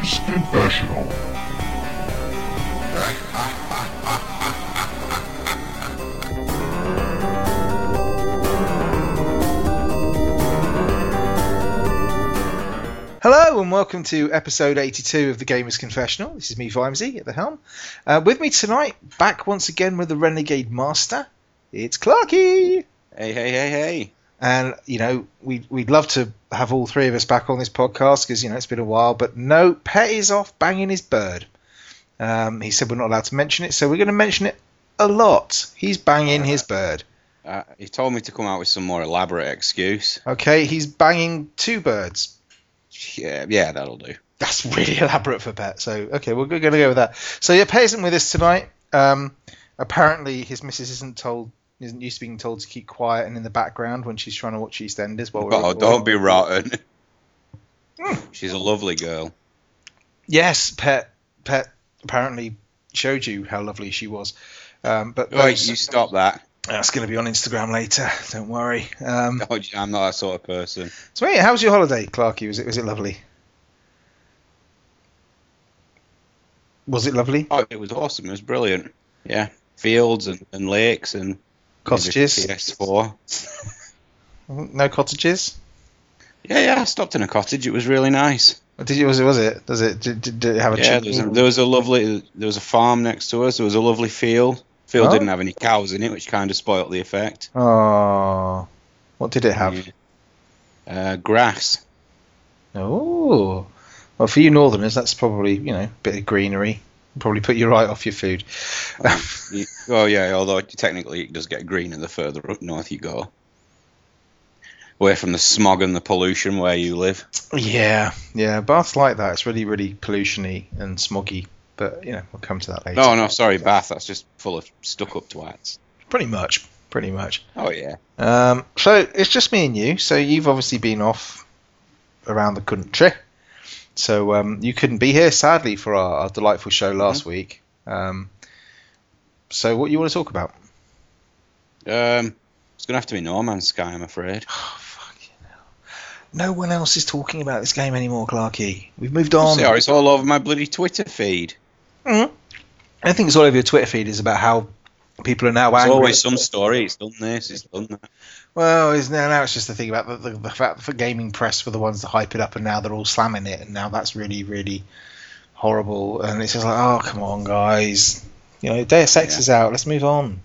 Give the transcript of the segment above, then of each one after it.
Gamer's Confessional. Hello and welcome to episode 82 of the Gamers Confessional. This is me, Vimesy, at the helm. Uh, with me tonight, back once again with the Renegade Master, it's Clarky. Hey, hey, hey, hey. And, you know, we'd, we'd love to have all three of us back on this podcast because, you know, it's been a while. But no, Pet is off banging his bird. Um, he said we're not allowed to mention it, so we're going to mention it a lot. He's banging his bird. Uh, he told me to come out with some more elaborate excuse. Okay, he's banging two birds. Yeah, yeah, that'll do. That's really elaborate for Pet. So okay, we're going to go with that. So yeah, Pet isn't with us tonight. Um, apparently, his missus isn't told isn't used to being told to keep quiet and in the background when she's trying to watch EastEnders. While we're, Oh, don't be rotten. Hmm. She's a lovely girl. Yes, Pet. Pet apparently showed you how lovely she was. Um, but Wait, those- you stop that. that's going to be on Instagram later. Don't worry. Um, No, I'm not that sort of person. so yeah, how was your holiday, Clarky? Was it was it lovely? Was it lovely? Oh, it was awesome. It was brilliant. Yeah, fields and, and lakes and Cottages? PS4. No cottages? Yeah, yeah. I stopped in a cottage. It was really nice. Did you? Was it? Was it? Does it? Did, did, did it have a Yeah, there was, a, there was a lovely. There was a farm next to us. There was a lovely field. Field Oh. didn't have any cows in it, which kind of spoilt the effect. Oh, what did it have? Yeah. Uh, grass. Oh, well, for you Northerners, that's probably you know a bit of greenery. Probably put you right off your food. You- Oh yeah, although technically it does get greener the further up north you go. Away from the smog and the pollution where you live. yeah, yeah. Bath's like that. It's really, really pollutiony and smoggy. But you know, we'll come to that later. No, no, sorry, Bath. That's just full of stuck-up twats. Pretty much. Pretty much. Oh yeah. Um, so it's just me and you. So you've obviously been off around the country. So um, you couldn't be here, sadly, for our, our delightful show last week. Um, so what do you want to talk about? Um, it's gonna have to be No Man's Sky, I'm afraid. Oh, fucking hell. No one else is talking about this game anymore, Clarky. We've moved on. See, it's all over my bloody Twitter feed. Mhm. I think it's all over your Twitter feed is about how people are now There's angry. always some story. It's done this. It's done that. Well, now, now it's just the thing about the, the, the fact that gaming press were the ones that hype it up, and now they're all slamming it, and now that's really, really horrible. And it's just like, oh, come on, guys. You know, Deus Ex Yeah. is out. Let's move on.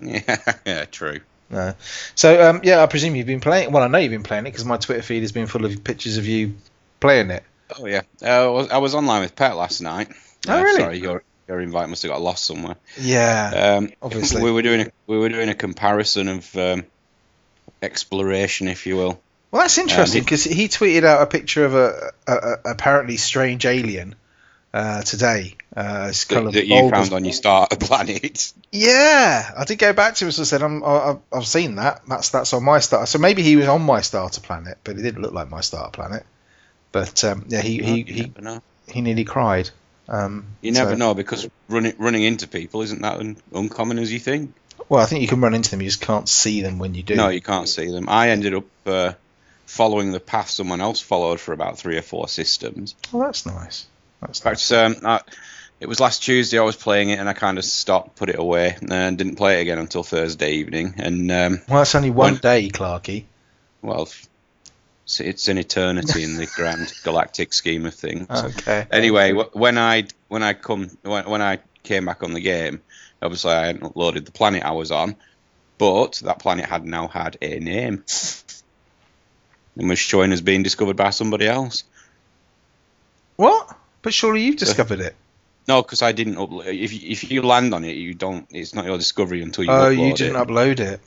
Yeah, yeah, true. No. So, um, yeah, I presume you've been playing. Well, I know you've been playing it because my Twitter feed has been full of pictures of you playing it. Oh yeah. Uh, I, was, online with Pet last night. Oh, Uh, really? Sorry, your your invite must have got lost somewhere. Yeah. Um, Obviously. we were doing a we were doing a comparison of um, exploration, if you will. Well, that's interesting did- because he tweeted out a picture of a, a, a apparently strange alien uh, today. Uh, it's That, that you found on your starter planet. Yeah, I did go back to him and said, I'm, I, I've seen that. That's that's on my starter. So maybe he was on my starter planet, but it didn't look like my starter planet. But um, yeah, he, he, he, he nearly cried. Um, You never so- know because running running into people isn't that un- uncommon as you think. Well, I think you can run into them. You just can't see them when you do. No, you can't see them. I ended up uh, following the path someone else followed for about three or four systems. Well, that's nice. That's In nice. um, I, it was last Tuesday I was playing it and I kind of stopped, put it away, and didn't play it again until Thursday evening. And um, Well, that's only one When- day, Clarky. well, it's, it's an eternity in the grand galactic scheme of things. Okay. Anyway, when I when I come when, when I came back on the game, obviously I hadn't uploaded the planet I was on, but that planet had now had a name and was showing as being discovered by somebody else. What? But surely you've uh, discovered it. No, because I didn't upload. If if you land on it, you don't. It's not your discovery until you. oh, you didn't it. upload it.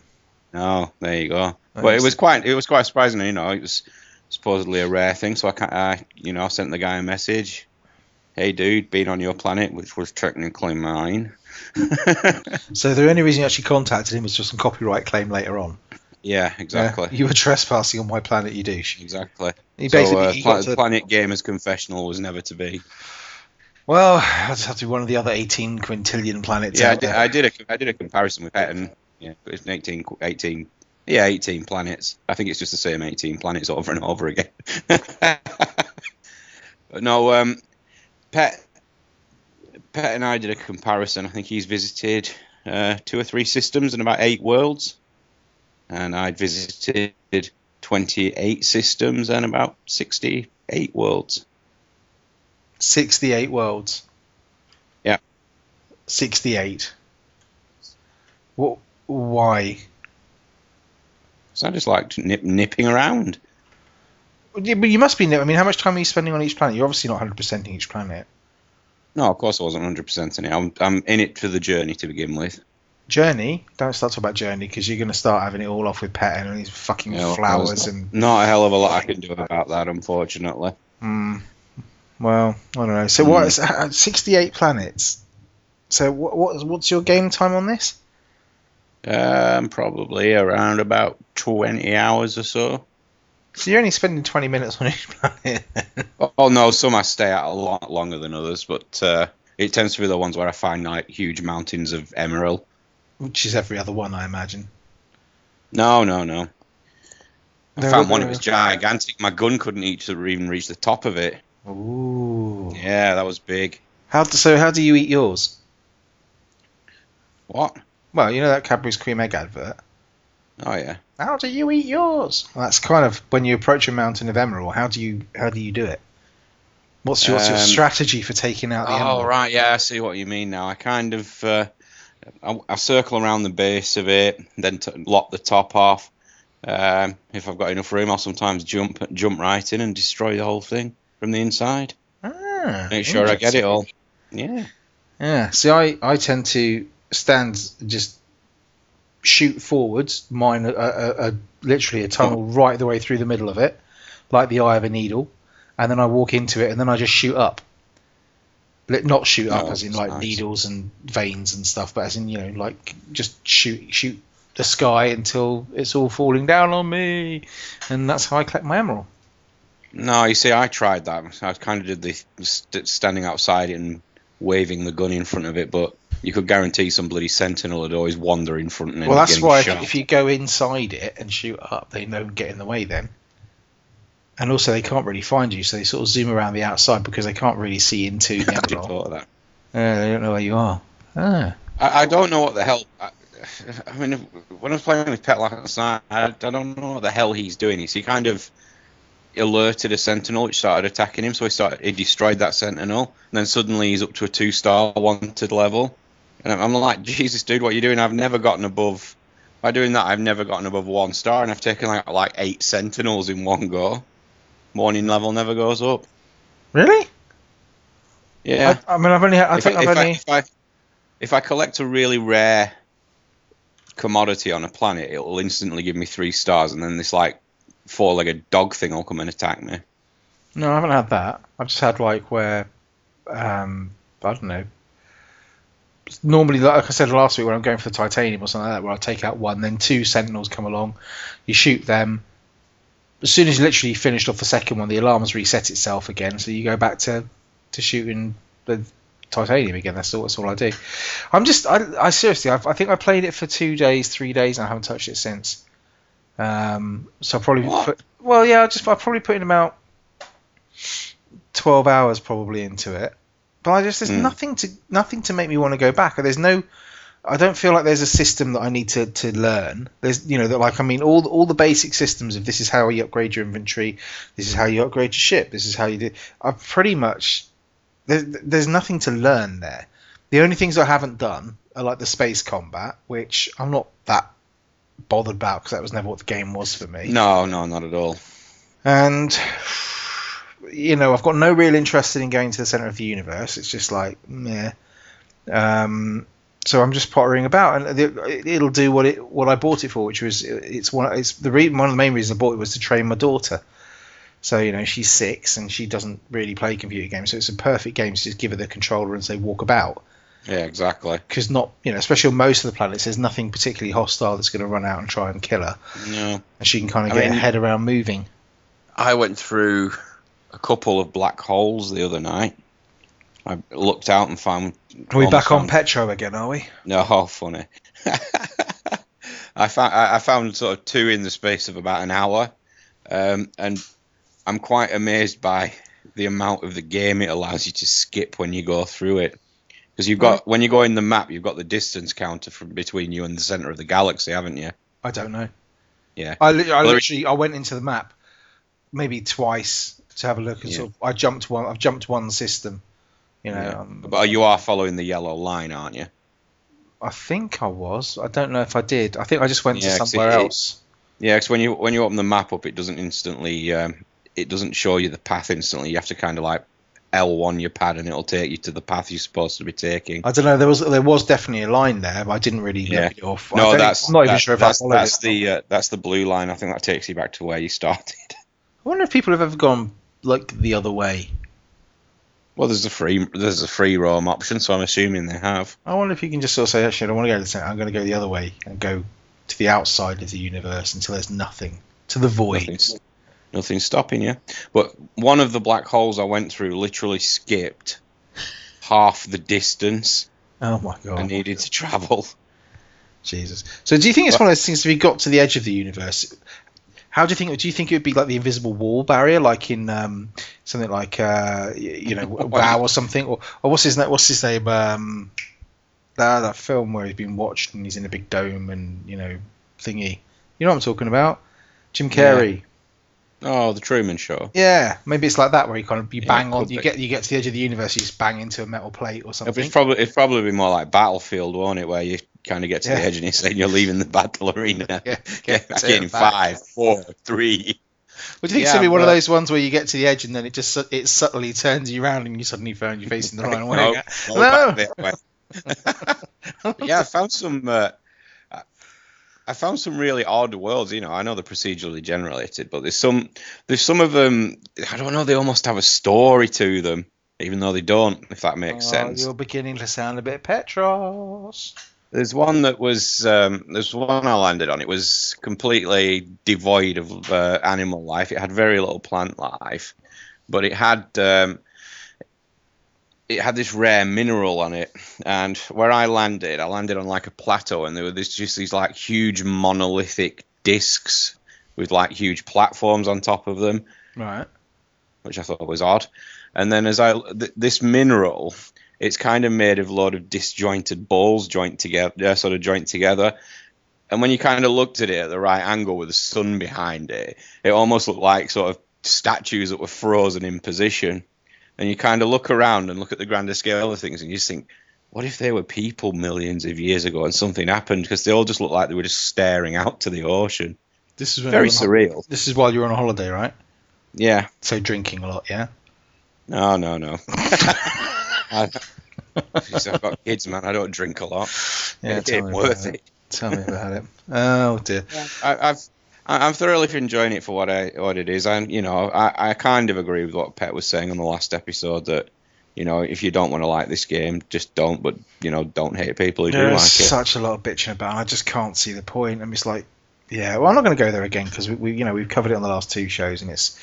No, there you go. I But it was quite. It was quite surprising. You know, it was supposedly a rare thing. So I can't. I, you know, I sent the guy a message. Hey, dude, been on your planet, which was technically mine. So the only reason you actually contacted him was just some copyright claim later on. yeah, exactly. Yeah, you were trespassing on my planet, you douche. Exactly. He So, basically uh, he Pla- got to- Planet Gamers Confessional was never to be. Well, I just have to be one of the other 18 quintillion planets Yeah, I did, there. I did a I did a comparison with Pet and yeah, it's 18, 18 yeah, 18 planets. I think it's just the same 18 planets over and over again. but no, um, Pet, Pet and I did a comparison. I think he's visited uh, two or three systems and about eight worlds, and I'd visited 28 systems and about 68 worlds. 68 worlds. Yeah. 68. What? Why? So I just liked nip, nipping around. Yeah, but you must be. I mean, how much time are you spending on each planet? You're obviously not 100%ing each planet. No, of course I wasn't 100% in it. I'm, I'm in it for the journey to begin with. Journey. Don't start talking about Journey because you're going to start having it all off with Pet and these fucking Yeah, flowers there's and. Not a hell of a lot I can do about that, unfortunately. Hmm. well, I don't know. So what is uh, 68 planets? So what, what what's your game time on this? Um, probably around about 20 hours or so. So you're only spending 20 minutes on each planet. Oh no, some I stay out a lot longer than others, but uh, it tends to be the ones where I find like huge mountains of emerald. Which is every other one, I imagine. No, no, no. I No, found one. no. It was gigantic. My gun couldn't each, even reach the top of it. Ooh. Yeah, that was big. How do, so how do you eat yours? What? Well, you know that Cadbury's cream egg advert. Oh yeah. How do you eat yours? Well, that's kind of when you approach a mountain of emerald. How do you how do you do it? What's your, what's your Um, strategy for taking out the Oh emerald? right, yeah, I see what you mean now. I kind of uh, I, I circle around the base of it, then t- lock the top off. Um, if I've got enough room, I'll sometimes jump jump right in and destroy the whole thing from the inside. Ah, Make sure I get it all. Yeah. Yeah. See, I, I tend to stand just shoot forwards, mine a, a, a literally a tunnel right the way through the middle of it, like the eye of a needle, and then I walk into it, and then I just shoot up. Not shoot up Oh, as in like nice. needles and veins and stuff, but as in you know like just shoot shoot the sky until it's all falling down on me, and that's how I collect my emerald. No, you see, I tried that. I kind of did the standing outside and waving the gun in front of it, but you could guarantee some bloody sentinel would always wander in front and end Well, that's why if, if you go inside it and shoot up, they don't get in the way then. And also, they can't really find you, so they sort of zoom around the outside because they can't really see into the I thought of that. Uh, they don't know where you are. Ah. I, I don't know what the hell. I, I mean, when I was playing with Pet last night, I, I don't know what the hell he's doing. Is he kind of alerted a sentinel which started attacking him? So he started, he destroyed that sentinel, and then suddenly he's up to a two-star wanted level. And I'm, like, Jesus, dude, what are you doing? I've never gotten above. By doing that, I've never gotten above one star, and I've taken like like eight sentinels in one go. Morning level never goes up. Really? Yeah. I, I mean, I've only. I if, think I, I, only. if, I, if I collect a really rare commodity on a planet, it'll instantly give me three stars, and then this like four-legged dog thing will come and attack me. No, I haven't had that. I've just had like where, um, I don't know. Normally, like I said last week, when I'm going for the titanium or something like that, where I take out one, then two sentinels come along, you shoot them. As soon as you literally finished off the second one, the alarms reset itself again, so you go back to, to shooting the titanium again. That's all. That's all I do. I'm just. I, I seriously. I've, I think I played it for two days, three days, and I haven't touched it since. Um, so I probably What? put. Well, yeah. I just. I probably put in about 12 hours probably into it. But I just there's Hmm. nothing to nothing to make me want to go back. There's no I don't feel like there's a system that I need to, to learn. There's you know that like I mean all the, all the basic systems of this is how you upgrade your inventory, this is how you upgrade your ship, this is how you do. I pretty much there's there's nothing to learn there. The only things I haven't done are like the space combat, which I'm not that bothered about because that was never what the game was for me. No, no, not at all. And you know, I've got no real interest in going to the center of the universe. It's just like meh. Um, so I'm just pottering about, and it- it'll do what it what I bought it for, which was it's one it's the re- one of the main reasons I bought it was to train my daughter. So you know she's six and she doesn't really play computer games, so it's a perfect game to just give her the controller and say walk about. Yeah, exactly. Because not you know, especially on most of the planets, there's nothing particularly hostile that's going to run out and try and kill her, No, and she can kind of I get mean- her head around moving. I went through a couple of black holes the other night. I looked out and found. Are we back on found- Petro again? Are we? No, how funny. I found I found sort of two in the space of about an hour, um, and I'm quite amazed by the amount of the game it allows you to skip when you go through it. Because you've got when you go in the map, you've got the distance counter from between you and the center of the galaxy, haven't you? I don't know. Yeah. I, I literally I went into the map maybe twice to have a look and Yeah. sort of I jumped one I've jumped one system. You know, Yeah. um, But you are following the yellow line, aren't you? I think I was. I don't know if I did. I think I just went Yeah, to somewhere it- else. Yeah, because when you when you open the map up, it doesn't instantly um, it doesn't show you the path instantly. You have to kind of like L1 your pad, and it'll take you to the path you're supposed to be taking. I don't know. There was there was definitely a line there, but I didn't really Yeah. it off. No, that's I'm not even sure if that's, that's the uh, that's the blue line. I think that takes you back to where you started. I wonder if people have ever gone like the other way. Well, there's a free there's a free roam option, so I'm assuming they have. I wonder if you can just sort of say, actually, I don't want to go to the center. I'm going to go the other way and go to the outside of the universe until there's nothing to the void. Nothing's, nothing's stopping you. But one of the black holes I went through literally skipped half the distance Oh my god! I needed to travel. Jesus. So do you think it's one of those things? If you got to the edge of the universe, how do you think? Do you think it would be like the invisible wall barrier, like in um, something like uh, you know WoW or something, or, or what's his name? What's his name? Um, that, that film where he's been watched and he's in a big dome and you know thingy. You know what I'm talking about? Jim Carrey. Oh, the Truman Show. Yeah, maybe it's like that where you kind of you bang it on, you be. get you get to the edge of the universe, you just bang into a metal plate or something. It's probably it'd probably be more like Battlefield, won't it, where you kind of get to Yeah. the edge and you're saying you're leaving the battle arena. Yeah, Get back in five, four, three. Well, do you think it's Yeah, gonna be one of those ones where you get to the edge and then it just it subtly turns you around and you suddenly find you're facing the wrong way? No, No. back that way. yeah, I found some. Uh, I found some really odd worlds. You know, I know they're procedurally generated, but there's some. There's some of them. I don't know. They almost have a story to them, even though they don't. If that makes Oh, sense. You're beginning to sound a bit Petros. There's one that was. Um, there's one I landed on. It was completely devoid of uh, animal life. It had very little plant life, but it had. Um, it had this rare mineral on it, and where I landed, I landed on like a plateau, and there were this, just these like huge monolithic discs with like huge platforms on top of them, Right. which I thought was odd. And then as I th- this mineral, it's kind of made of a lot of disjointed balls joint together, uh, sort of joint together. And when you kind of looked at it at the right angle with the sun behind it, it almost looked like sort of statues that were frozen in position. And you kind of look around and look at the grander scale of things, and you just think, what if they were people millions of years ago and something happened? Because they all just look like they were just staring out to the ocean. This is Very you're ho- surreal. This is while you're on a holiday, right? Yeah. So drinking a lot, yeah. No, no, no. I, Jeez, I've got kids, man. I don't drink a lot. Yeah, it tell ain't me worth about it. Tell me about it. Oh dear. I, I've I- I'm thoroughly enjoying it for what I what it is. And you know, I, I kind of agree with what Pet was saying on the last episode that you know if you don't want to like this game, just don't. But you know, don't hate people who do like it. such a lot of bitching about. And I just can't see the point. I'm just like, yeah. Well, I'm not going to go there again because we, we, you know, we've covered it on the last two shows, and it's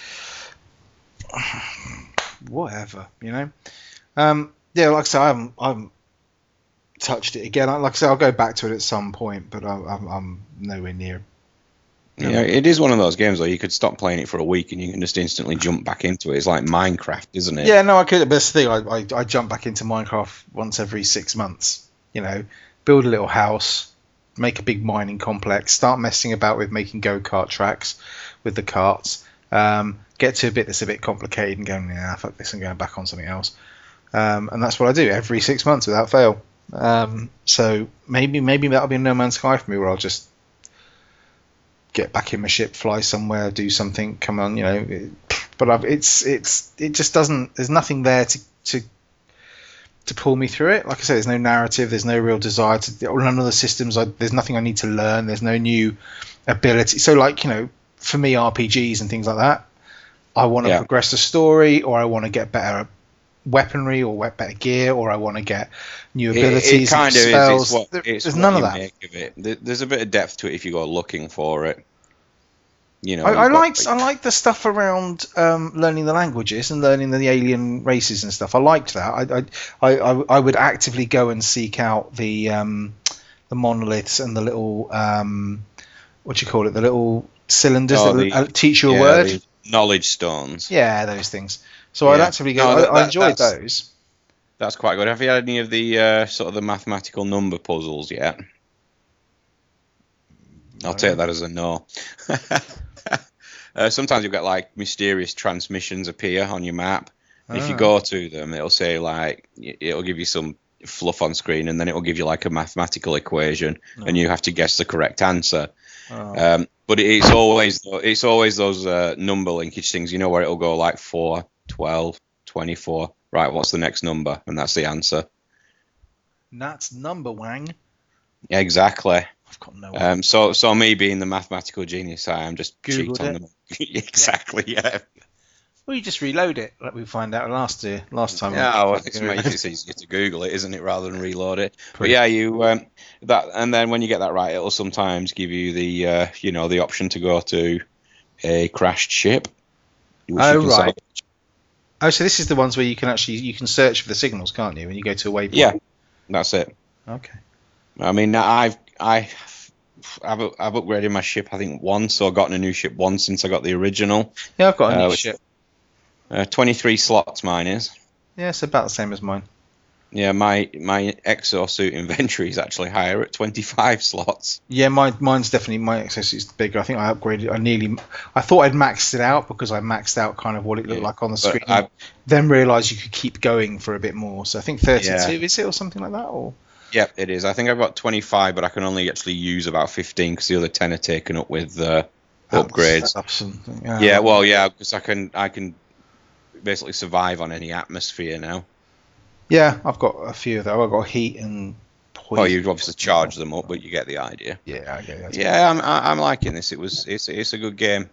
whatever, you know. Um, yeah, like I said, I haven't, I haven't touched it again. Like I said, I'll go back to it at some point, but I'm, I'm, I'm nowhere near. Yeah, it is one of those games where you could stop playing it for a week and you can just instantly jump back into it. It's like Minecraft, isn't it? Yeah, no, I could. But that's the thing. I, I, I jump back into Minecraft once every six months. You know, build a little house, make a big mining complex, start messing about with making go kart tracks with the carts. Um, get to a bit that's a bit complicated and going, yeah, fuck this, and going back on something else. Um, and that's what I do every six months without fail. Um, so maybe maybe that'll be No Man's Sky for me, where I'll just get back in my ship, fly somewhere, do something. Come on, you know. It, but I've, it's it's it just doesn't. There's nothing there to to to pull me through it. Like I said, there's no narrative. There's no real desire to. None of the systems. I, there's nothing I need to learn. There's no new ability. So like you know, for me, RPGs and things like that, I want to Yeah. progress the story, or I want to get better weaponry, or better gear, or I want to get new abilities. It, kind of spells. is. It's what, There- it's there's what none of that. Of it. There's a bit of depth to it if you go looking for it. You know, I, I you've I liked the stuff around um, learning the languages and learning the alien races and stuff. I liked that. I I, I, I would actively go and seek out the um, the monoliths and the little um, what do you call it? The little cylinders Oh, that the- uh, teach you a yeah, word. the- knowledge stones. Yeah, those things. So I'd Yeah. actively go. No, I, that- I that- enjoyed that's- those. That's quite good. Have you had any of the uh, sort of the mathematical number puzzles yet? I'll take that as a no. uh, sometimes you'll get like mysterious transmissions appear on your map. If you Ah. go to them, it'll say like it'll give you some fluff on screen, and then it'll give you like a mathematical equation, and you have to guess the correct answer. Oh. Um, but it's always it's always those uh, number linkage things, you know, where it'll go like 4, 12, 24. Right, what's the next number? And that's the answer. That's Numberwang. Exactly. I've got no. Um, so, so me being the mathematical genius I am, just cheat on it. them. exactly. Yeah. well, you just reload it, like we find out last year, last time. Yeah. Well, it makes it easier to Google it, isn't it, rather than reload it? But yeah, you um, that, and then when you get that right, it'll sometimes give you the uh, you know the option to go to a crashed ship. which Oh, you can right. salvage. Oh, so this is the ones where you can actually you can search for the signals, can't you? When you go to a waypoint. Yeah, that's it. Okay. I mean, I've I I've, I've upgraded my ship I think once, or gotten a new ship once since I got the original. Yeah, I've got a Uh, new which- ship. Uh, Twenty three slots mine is. Yeah, it's about the same as mine. Yeah, my my exosuit inventory is actually higher at twenty five slots. Yeah, mine, mine's definitely my is bigger. I think I upgraded. I nearly, I thought I'd maxed it out because I maxed out kind of what it looked Yeah, like on the screen. I- then realised you could keep going for a bit more. So I think 32 Yeah. is it or something like that, or Yep, it is. I think I've got twenty five, but I can only actually use about fifteen because the other ten are taken up with uh, upgrades. Up. Yeah. Yeah, well, yeah, because I can I can basically survive on any atmosphere now. Yeah, I've got a few of them. I've got heat and poison. Oh, well, you obviously charge them up, but you get the idea. Yeah, okay, that's Yeah, I'm I'm liking this. It was it's it's a good game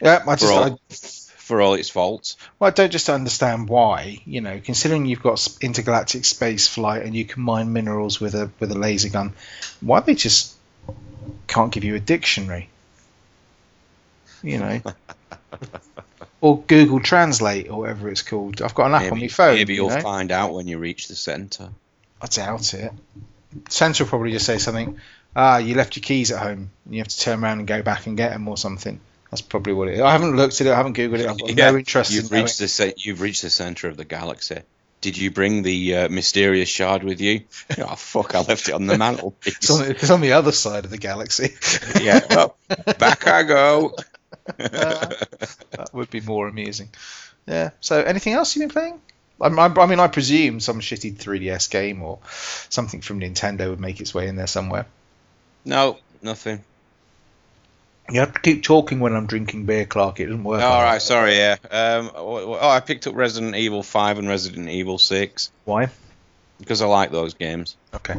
yeah. I just, for all I, for all its faults. well, I don't just understand why. You know, considering you've got intergalactic space flight and you can mine minerals with a with a laser gun, why they just can't give you a dictionary? You know, or Google Translate or whatever it's called. I've got an app on my phone. maybe you you'll know? find out when you reach the centre. I doubt it. Santa will probably just say something. Ah, you left your keys at home. And you have to turn around and go back and get them or something. That's probably what it is. I haven't looked at it. I haven't googled it. I've got Yeah, no interest You've in knowing. reached the ce- you've reached the centre of the galaxy. Did you bring the uh, mysterious shard with you? oh fuck! I left it on the It's mantelpiece. on, it's on the other side of the galaxy. yeah, well, back I go. That would be more amusing. Yeah. So, anything else you've been playing? I, I, I mean, I presume some shitty 3DS game or something from Nintendo would make its way in there somewhere. no, nothing. You have to keep talking when I'm drinking beer, Clark. It doesn't work. All right, that. sorry. Yeah. Um. Oh, I picked up Resident Evil Five and Resident Evil Six Why? because I like those games. Okay.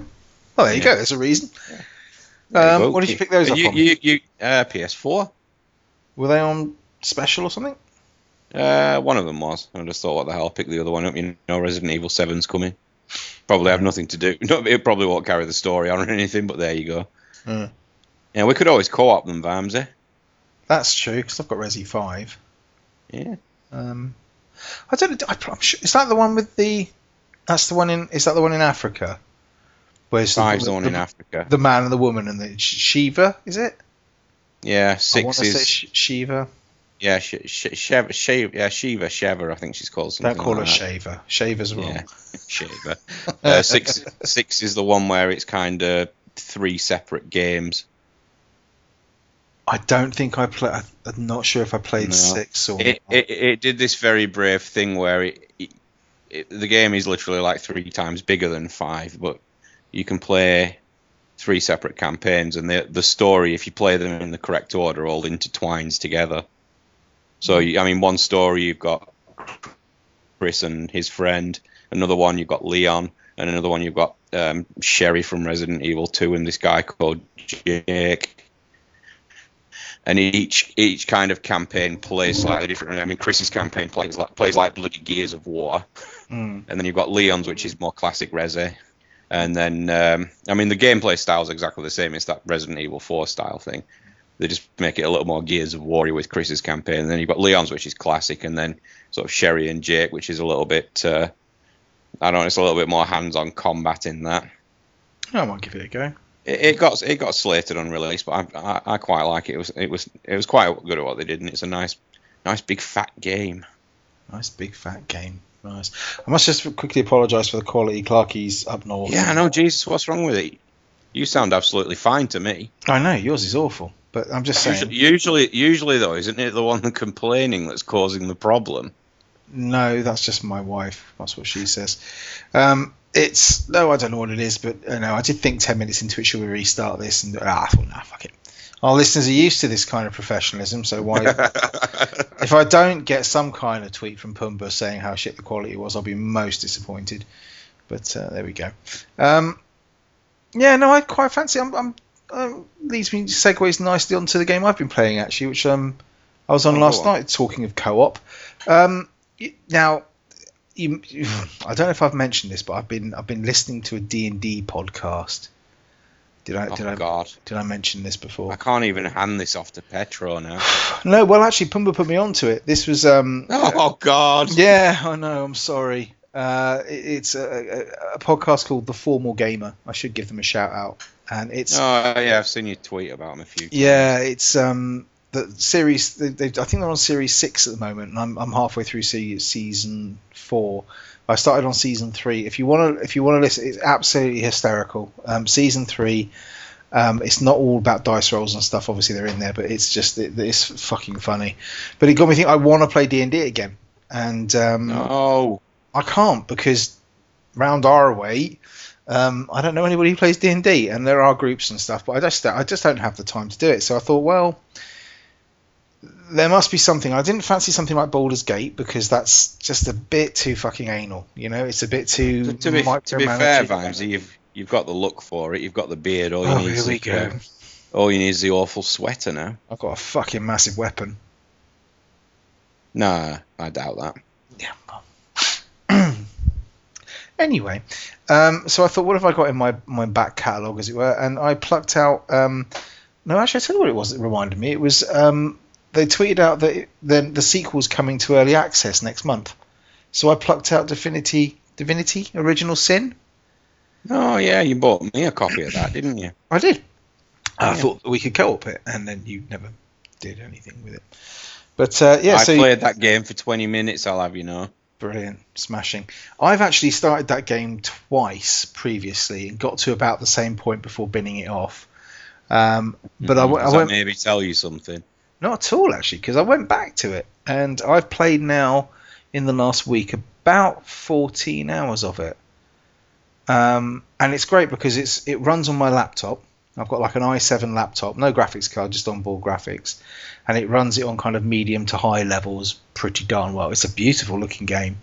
Well, there you Yeah. go. There's a reason. There you Um, what did you pick those up you, on? You, you, uh, PS4. Were they on special or something? Uh, one of them was. I just thought, what the hell? I'll pick the other one up. You know, Resident Evil 7's coming. Probably have nothing to do. No, it probably won't carry the story on or anything, but there you go. Mm. Yeah, we could always co-op them, Vamsy. That's true because I've got Resi Five. Yeah. Um, I don't. I, I'm sure, is that the one with the? That's the one in. Is that the one in Africa? Where's Five's the one the, in Africa. the man and the woman and the Shiva? Is it? Yeah, I six say is Sh- Shiva. yeah, sh- sh- Sheva, Sheva, yeah, Shiva, Sheva, I think she's called something. Don't call her like that. Shaver. Shaver's wrong. Yeah, Shiva. Uh, six, six is the one where it's kind of three separate games. I don't think I play. I- I'm not sure if I played No. six or. It, it it did this very brave thing where it, it, it the game is literally like three times bigger than five, but you can play three separate campaigns, and the the story, if you play them in the correct order, all intertwines together. So I mean, one story you've got Chris and his friend, another one you've got Leon, and another one you've got um, Sherry from Resident Evil Two, and this guy called Jake and each each kind of campaign plays slightly different. I mean, Chris's campaign plays like plays like bloody Gears of War, Mm. and then you've got Leon's, which is more classic Resi, and then um, I mean the gameplay style is exactly the same. It's that Resident Evil 4 style thing. They just make it a little more Gears of War with Chris's campaign. And then you've got Leon's, which is classic, and then sort of Sherry and Jake, which is a little bit. Uh, I don't know. It's a little bit more hands-on combat in that. I might give it a go. It, it got it got slated on release, but I, I, I quite like it. It was it was it was quite good at what they did, and it's a nice nice big fat game. Nice big fat game. Nice. I must just quickly apologise for the quality. Clarky's up north. Yeah, I know. Jesus, what's wrong with it? You sound absolutely fine to me. I know yours is awful, but I'm just saying. Usually, usually, usually though, isn't it the one complaining that's causing the problem? No, that's just my wife. That's what she says. Um, it's no, I don't know what it is, but you know, I did think ten minutes into it, should we restart this? And ah, I thought, nah, fuck it. Our listeners are used to this kind of professionalism, so why? if I don't get some kind of tweet from Pumba saying how shit the quality was, I'll be most disappointed. But uh, there we go. Um, yeah, no, I quite fancy. I'm, I'm um, leads me segues nicely onto the game I've been playing actually, which um I was on Oh, last on. night. Talking of co-op, um, now you, I don't know if I've mentioned this, but I've been I've been listening to a D and D podcast. Did I Oh did I God, did I mention this before? I can't even hand this off to Petro now. No, well actually Pumba put me onto it. This was um Oh God. yeah, I know. I'm sorry. Uh, it's a, a, a podcast called The Formal Gamer. I should give them a shout out. And it's Oh yeah, I've seen you tweet about them a few. times. yeah, it's um the series. They, they, I think they're on series six at the moment, and I'm, I'm halfway through se- season four. I started on season three. If you want to, if you want to listen, it's absolutely hysterical. Um, season three. Um, it's not all about dice rolls and stuff. Obviously, they're in there, but it's just it, it's fucking funny. But it got me thinking. I want to play D and D again, and um, No. I can't because round our way, um, I don't know anybody who plays D and D, and there are groups and stuff, but I just I just don't have the time to do it. So I thought, well, there must be something. I didn't fancy something like Baldur's Gate because that's just a bit too fucking anal. You know, it's a bit too. To, to be to be fair. Vimesy, you've you've got the look for it. You've got the beard. All you Oh, need is we the, go. all you need is the awful sweater now. I've got a fucking massive weapon. Nah, I doubt that. Yeah. anyway, um, so I thought, what have I got in my, my back catalogue, as it were? And I plucked out. Um, no, actually, I tell you what it was that reminded me. It was um, they tweeted out that it, the the sequel's coming to early access next month. So I plucked out Divinity Divinity Original Sin. Oh yeah, you bought me a copy of that, didn't you? I did. I Yeah. thought we could co-op it, and then you never did anything with it. But uh, yeah, I so played that game for 20 minutes. I'll have you know. Brilliant, smashing. I've actually started that game twice previously and got to about the same point before binning it off. Um, but I, Mhm. w- I that went maybe tell you something. Not at all actually because I went back to it and I've played now in the last week about 14 hours of it. Um, and it's great because it's it runs on my laptop. I've got like an i7 laptop, no graphics card, just on onboard graphics, and it runs it on kind of medium to high levels pretty darn well. It's a beautiful looking game,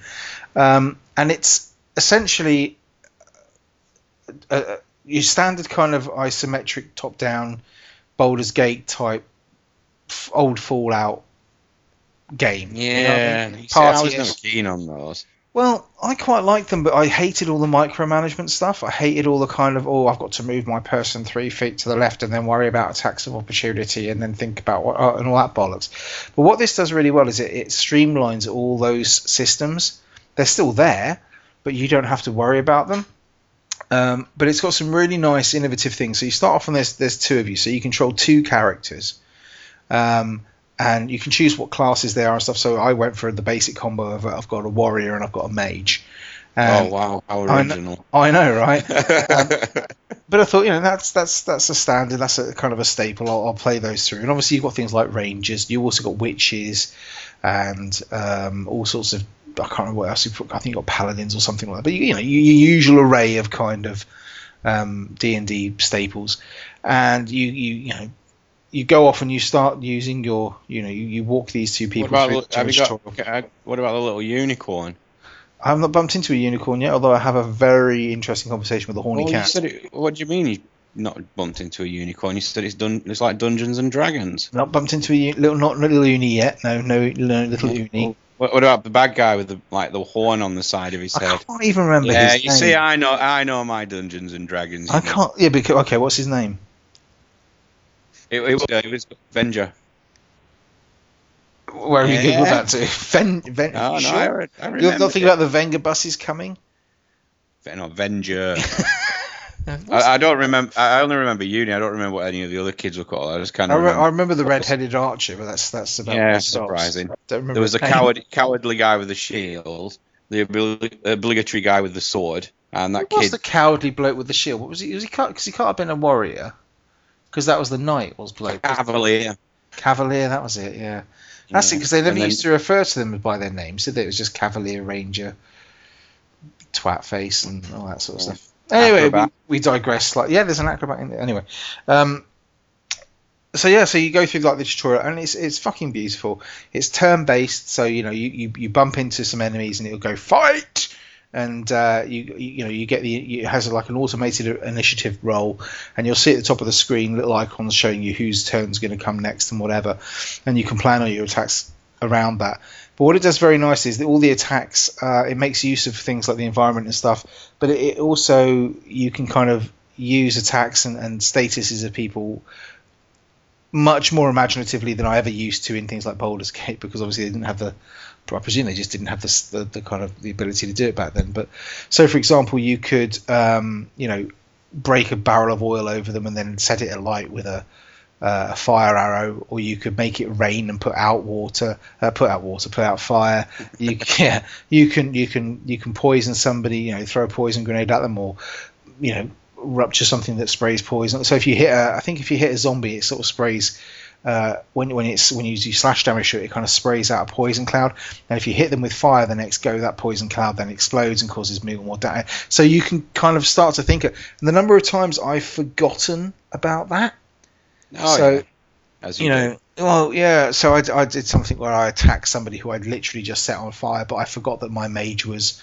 um, and it's essentially a, a, your standard kind of isometric top-down Baldur's Gate type old Fallout game. you know I mean? see, I was never keen on those. well, I quite like them, but I hated all the micromanagement stuff. I hated all the kind of oh, I've got to move my person three feet to the left and then worry about attacks of opportunity and then think about what uh, and all that bollocks. But what this does really well is it, it streamlines all those systems. They're still there, but you don't have to worry about them. Um, but it's got some really nice, innovative things. So you start off and there's there's two of you, so you control two characters. Um, and you can choose what classes they are and stuff. So I went for the basic combo of I've got a warrior and I've got a mage. Um, oh wow, how I know- original! I know, right? But I thought, you know, that's that's that's a standard. That's a kind of a staple. I'll, I'll play those through. And obviously, you've got things like rangers. You also got witches and um, all sorts of. I can't remember what else. Put, I think you got paladins or something like that. But you, you know, your, your usual array of kind of um, D and D staples. And you you you know. You go off and you start using your, you know, you, you walk these two what people about, through have you got, okay, what about the little unicorn? I have not bumped into a unicorn yet, although I have a very interesting conversation with a horny Well, you cat. said it, what do you mean you not bumped into a unicorn? You said it's done. It's like Dungeons and Dragons. Not bumped into a little, not little uni yet. No, no, no little uni. What, what about the bad guy with the like the horn on the side of his I head? I can't even remember Yeah, his you name. see, I know, I know my Dungeons and Dragons. I can't. Yeah, because okay, what's his name? It, it, was, it was Avenger. Where have you Yeah. googled that to? Ven, Ven, Oh no, sure? I, I You're remember. not thinking about the Venger buses coming? No, Avenger. I, I don't remember. I only remember uni. I don't remember what any of the other kids were called. I just kind I, of. re- remember. I remember the red-headed archer, but that's that's about Yeah, what it stops. surprising. Don't remember There was a coward, cowardly guy with the shield, the obli- obligatory guy with the sword, and that Who was the cowardly bloke with the shield? What was he? Was he? Because he can't have been a warrior. Because that was the knight. Was bloke Cavalier. Cavalier? That was it. Yeah. That's it. Because they never then- used to refer to them by their names, did they? It was just Cavalier, Ranger, Twat Face, and all that sort of Yeah. stuff. Anyway, we, we digress slightly. Yeah, there's an acrobat in there. Anyway, um, so yeah, so you go through like the tutorial, and it's it's fucking beautiful. It's turn based, so you know you, you, you bump into some enemies, and it'll go fight, and uh, you you know you get the it has like an automated initiative roll, and you'll see at the top of the screen little icons showing you whose turn's going to come next and whatever, and you can plan all your attacks around that. But what it does very nicely is that all the attacks, uh, it makes use of things like the environment and stuff, but it, it also you can kind of use attacks and, and statuses of people much more imaginatively than I ever used to in things like Baldur's Gate because obviously they didn't have the I presume they just didn't have the, the, the kind of the ability to do it back then. But so, for example, you could um, you know break a barrel of oil over them and then set it alight with a uh, a fire arrow, or you could make it rain and put out water, uh, put out water, put out fire. You yeah, you can you can you can poison somebody, you know, throw a poison grenade at them, or you know, rupture something that sprays poison. So if you hit a, I think if you hit a zombie, it sort of sprays. Uh, when when it's when you do slash damage to it, it kind of sprays out a poison cloud. And if you hit them with fire, the next go, that poison cloud then explodes and causes more more damage. So you can kind of start to think. Of, the number of times I've forgotten about that. Oh, so yeah. As you do. know, well, yeah. So I, I did something where I attacked somebody who I'd literally just set on fire, but I forgot that my mage was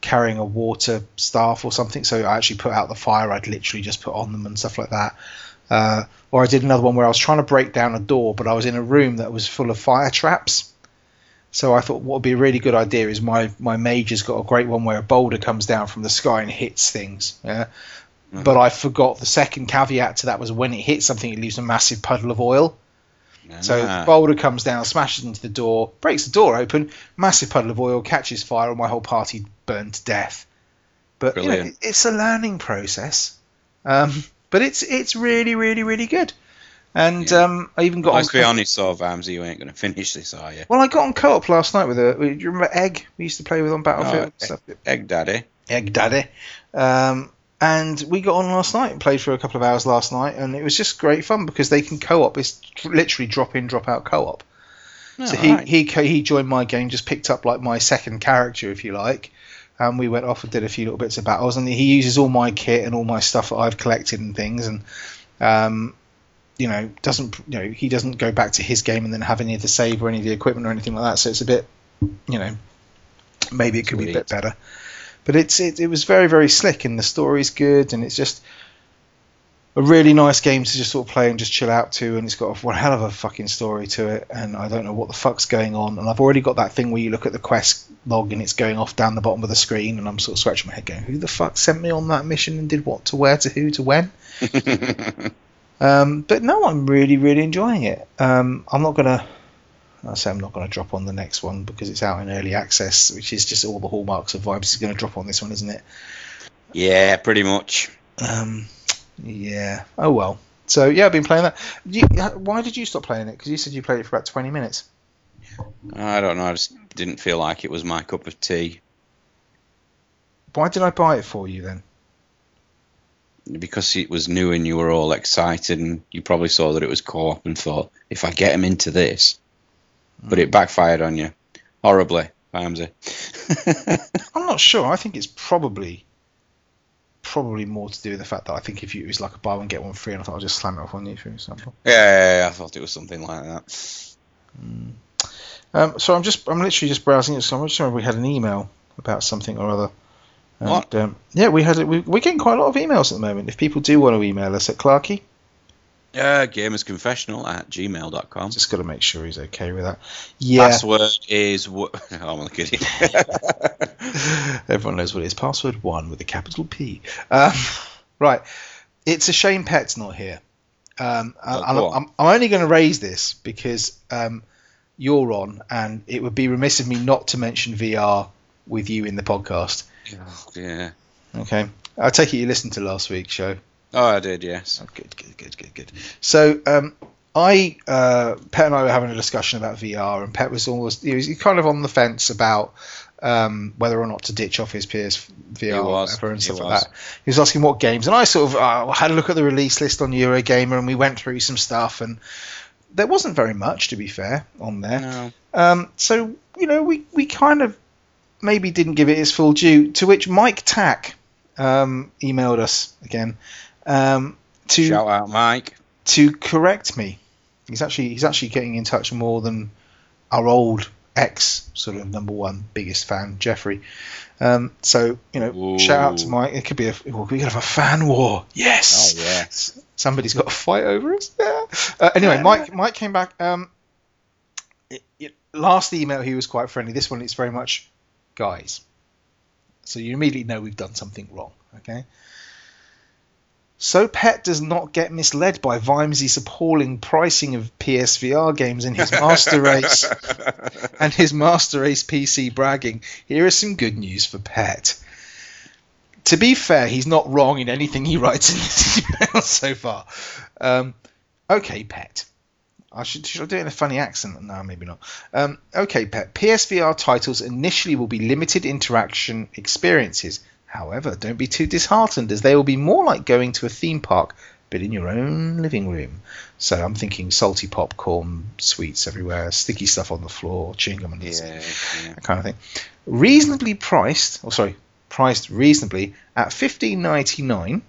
carrying a water staff or something. So I actually put out the fire I'd literally just put on them and stuff like that. Uh, or I did another one where I was trying to break down a door, but I was in a room that was full of fire traps. So I thought what would be a really good idea is my my mage has got a great one where a boulder comes down from the sky and hits things. Yeah. Mhm. But I forgot the second caveat to that was when it hits something, it leaves a massive puddle of oil. So Ah. the boulder comes down, smashes into the door, breaks the door open, massive puddle of oil, catches fire, and my whole party burned to death. But you know, it's a learning process. Um, but it's it's really really really good. And Yeah. um, I even got Let's on be co- honest, though, Vamsy, you ain't going to finish this, are you? Well, I got on co-op last night with a. Do you remember Egg? We used to play with on Battlefield. Oh, and stuff. Egg Daddy. Egg Daddy. Um, and we got on last night and played for a couple of hours last night, and it was just great fun because they can co-op. It's literally drop in, drop out co-op. so he, Alright. he he joined my game, just picked up like my second character, if you like. And we went off and did a few little bits of battles, and he uses all my kit and all my stuff that I've collected and things, and um, you know doesn't you know he doesn't go back to his game and then have any of the save or any of the equipment or anything like that. So it's a bit you know maybe it could be a bit better. But it's it, it was very very slick and the story's good and it's just a really nice game to just sort of play and just chill out to and it's got one hell of a fucking story to it and I don't know what the fuck's going on and I've already got that thing where you look at the quest log and it's going off down the bottom of the screen and I'm sort of scratching my head going who the fuck sent me on that mission and did what to where to who to when um, but no, I'm really, really enjoying it. Um, I'm not gonna. I say I'm not gonna drop on the next one because it's out in early access, which is just all the hallmarks of vibes. Is going to drop on this one, isn't it? yeah, pretty much. Um, yeah. Oh well. So yeah, I've been playing that. You, why did you stop playing it? Because you said you played it for about 20 minutes. I don't know. I just didn't feel like it was my cup of tea Why did I buy it for you then? because it was new and you were all excited and you probably saw that it was co-op and thought, if I get him into this, but it hmm. backfired on you horribly, Vamsy. I'm not sure. I think it's probably probably more to do with the fact that I think if you it was like a buy one get one free, and I thought I'll just slam it off on you, for example. yeah, yeah, yeah, I thought it was something like that. Um, so I'm just I'm literally just browsing it. So I'm just remember we had an email about something or other. And, What? Um, yeah, we had it. We, we're getting quite a lot of emails at the moment. If people do want to email us at Clarky, Yeah, gamersconfessional at gmail.com. just got to make sure he's okay with that. Yeah, Password is. Oh, I'm kidding. everyone knows what it is. Password one with a capital P. Um, right, it's a shame Pet's not here. Um, Oh, and I'm. I'm, only going to raise this because um, you're on, and it would be remiss of me not to mention VR with you in the podcast. Yeah. Okay. I take it you listened to last week's show. Oh, I did, yes. Oh, good, good, good, good, good. So, um, I, uh, Pet and I were having a discussion about VR, and Pet was almost, he was kind of on the fence about um, whether or not to ditch off his PSVR VR or was, whatever and stuff like that. He was asking what games, and I sort of uh, had a look at the release list on Eurogamer, and we went through some stuff, and there wasn't very much, to be fair, on there. No. Um, so you know, we we kind of maybe didn't give it its full due. To which Mike Tack um, emailed us again um, to Shout out, Mike. to correct me. He's actually he's actually getting in touch more than our old ex sort of number one biggest fan Jeffrey. Um, so you know, shout out to Mike. It could be a we could have a fan war. Yes. Oh, yeah. Somebody's got a fight over us. Yeah. Uh, anyway, Mike Mike came back. Um, it, it, last email he was quite friendly. This one it's very much guys. So you immediately know we've done something wrong. Okay. So Pet does not get misled by Vimes's appalling pricing of PSVR games in his Master Race and his Master Race PC bragging. Here is some good news for Pet. To be fair, he's not wrong in anything he writes in this email so far. Um, okay, Pet. I should, should I do it in a funny accent? No, maybe not. Um, okay, Pet. PSVR titles initially will be limited interaction experiences. However, don't be too disheartened, as they will be more like going to a theme park, but in your own living room. So I'm thinking salty popcorn, sweets everywhere, sticky stuff on the floor, chewing gum the Yeah, yeah. that kind of thing. Reasonably priced, or sorry, priced reasonably at 15.99.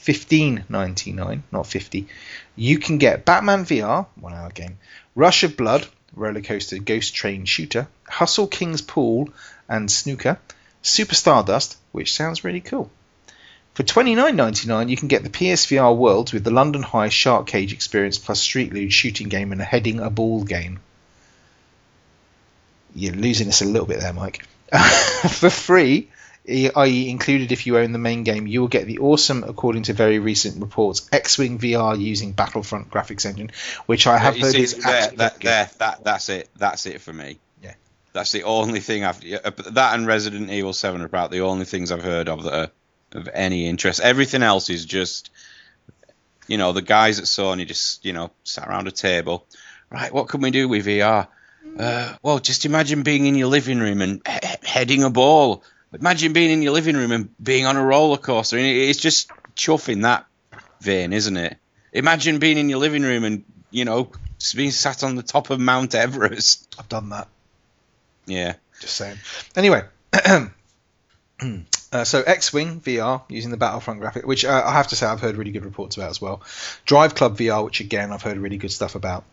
15.99, not fifty. You can get Batman VR, one hour game, Rush of Blood, roller coaster ghost train shooter, Hustle King's Pool and Snooker, Super Stardust, which sounds really cool. For twenty nine ninety nine, you can get the PSVR Worlds with the London Heist Shark Cage experience plus Street Luge shooting game and a heading a ball game. You're losing us a little bit there, Mike. For free, i.e., included if you own the main game, you will get the awesome, according to very recent reports, X-Wing VR using Battlefront graphics engine, which I have You heard see, is there, that, there, that, that's it. That's it for me. That's the only thing I've. That and Resident Evil 7 are about the only things I've heard of that are of any interest. Everything else is just, you know, the guys at Sony just, you know, sat around a table. Right, what can we do with VR? Uh, well, just imagine being in your living room and he- heading a ball. Imagine being in your living room and being on a roller coaster. And it's just chuffing that vein, isn't it? Imagine being in your living room and, you know, being sat on the top of Mount Everest. I've done that. Yeah. Just saying. Anyway, uh, so X-Wing VR using the Battlefront graphic, which uh, I have to say I've heard really good reports about as well. Drive Club VR, which again I've heard really good stuff about.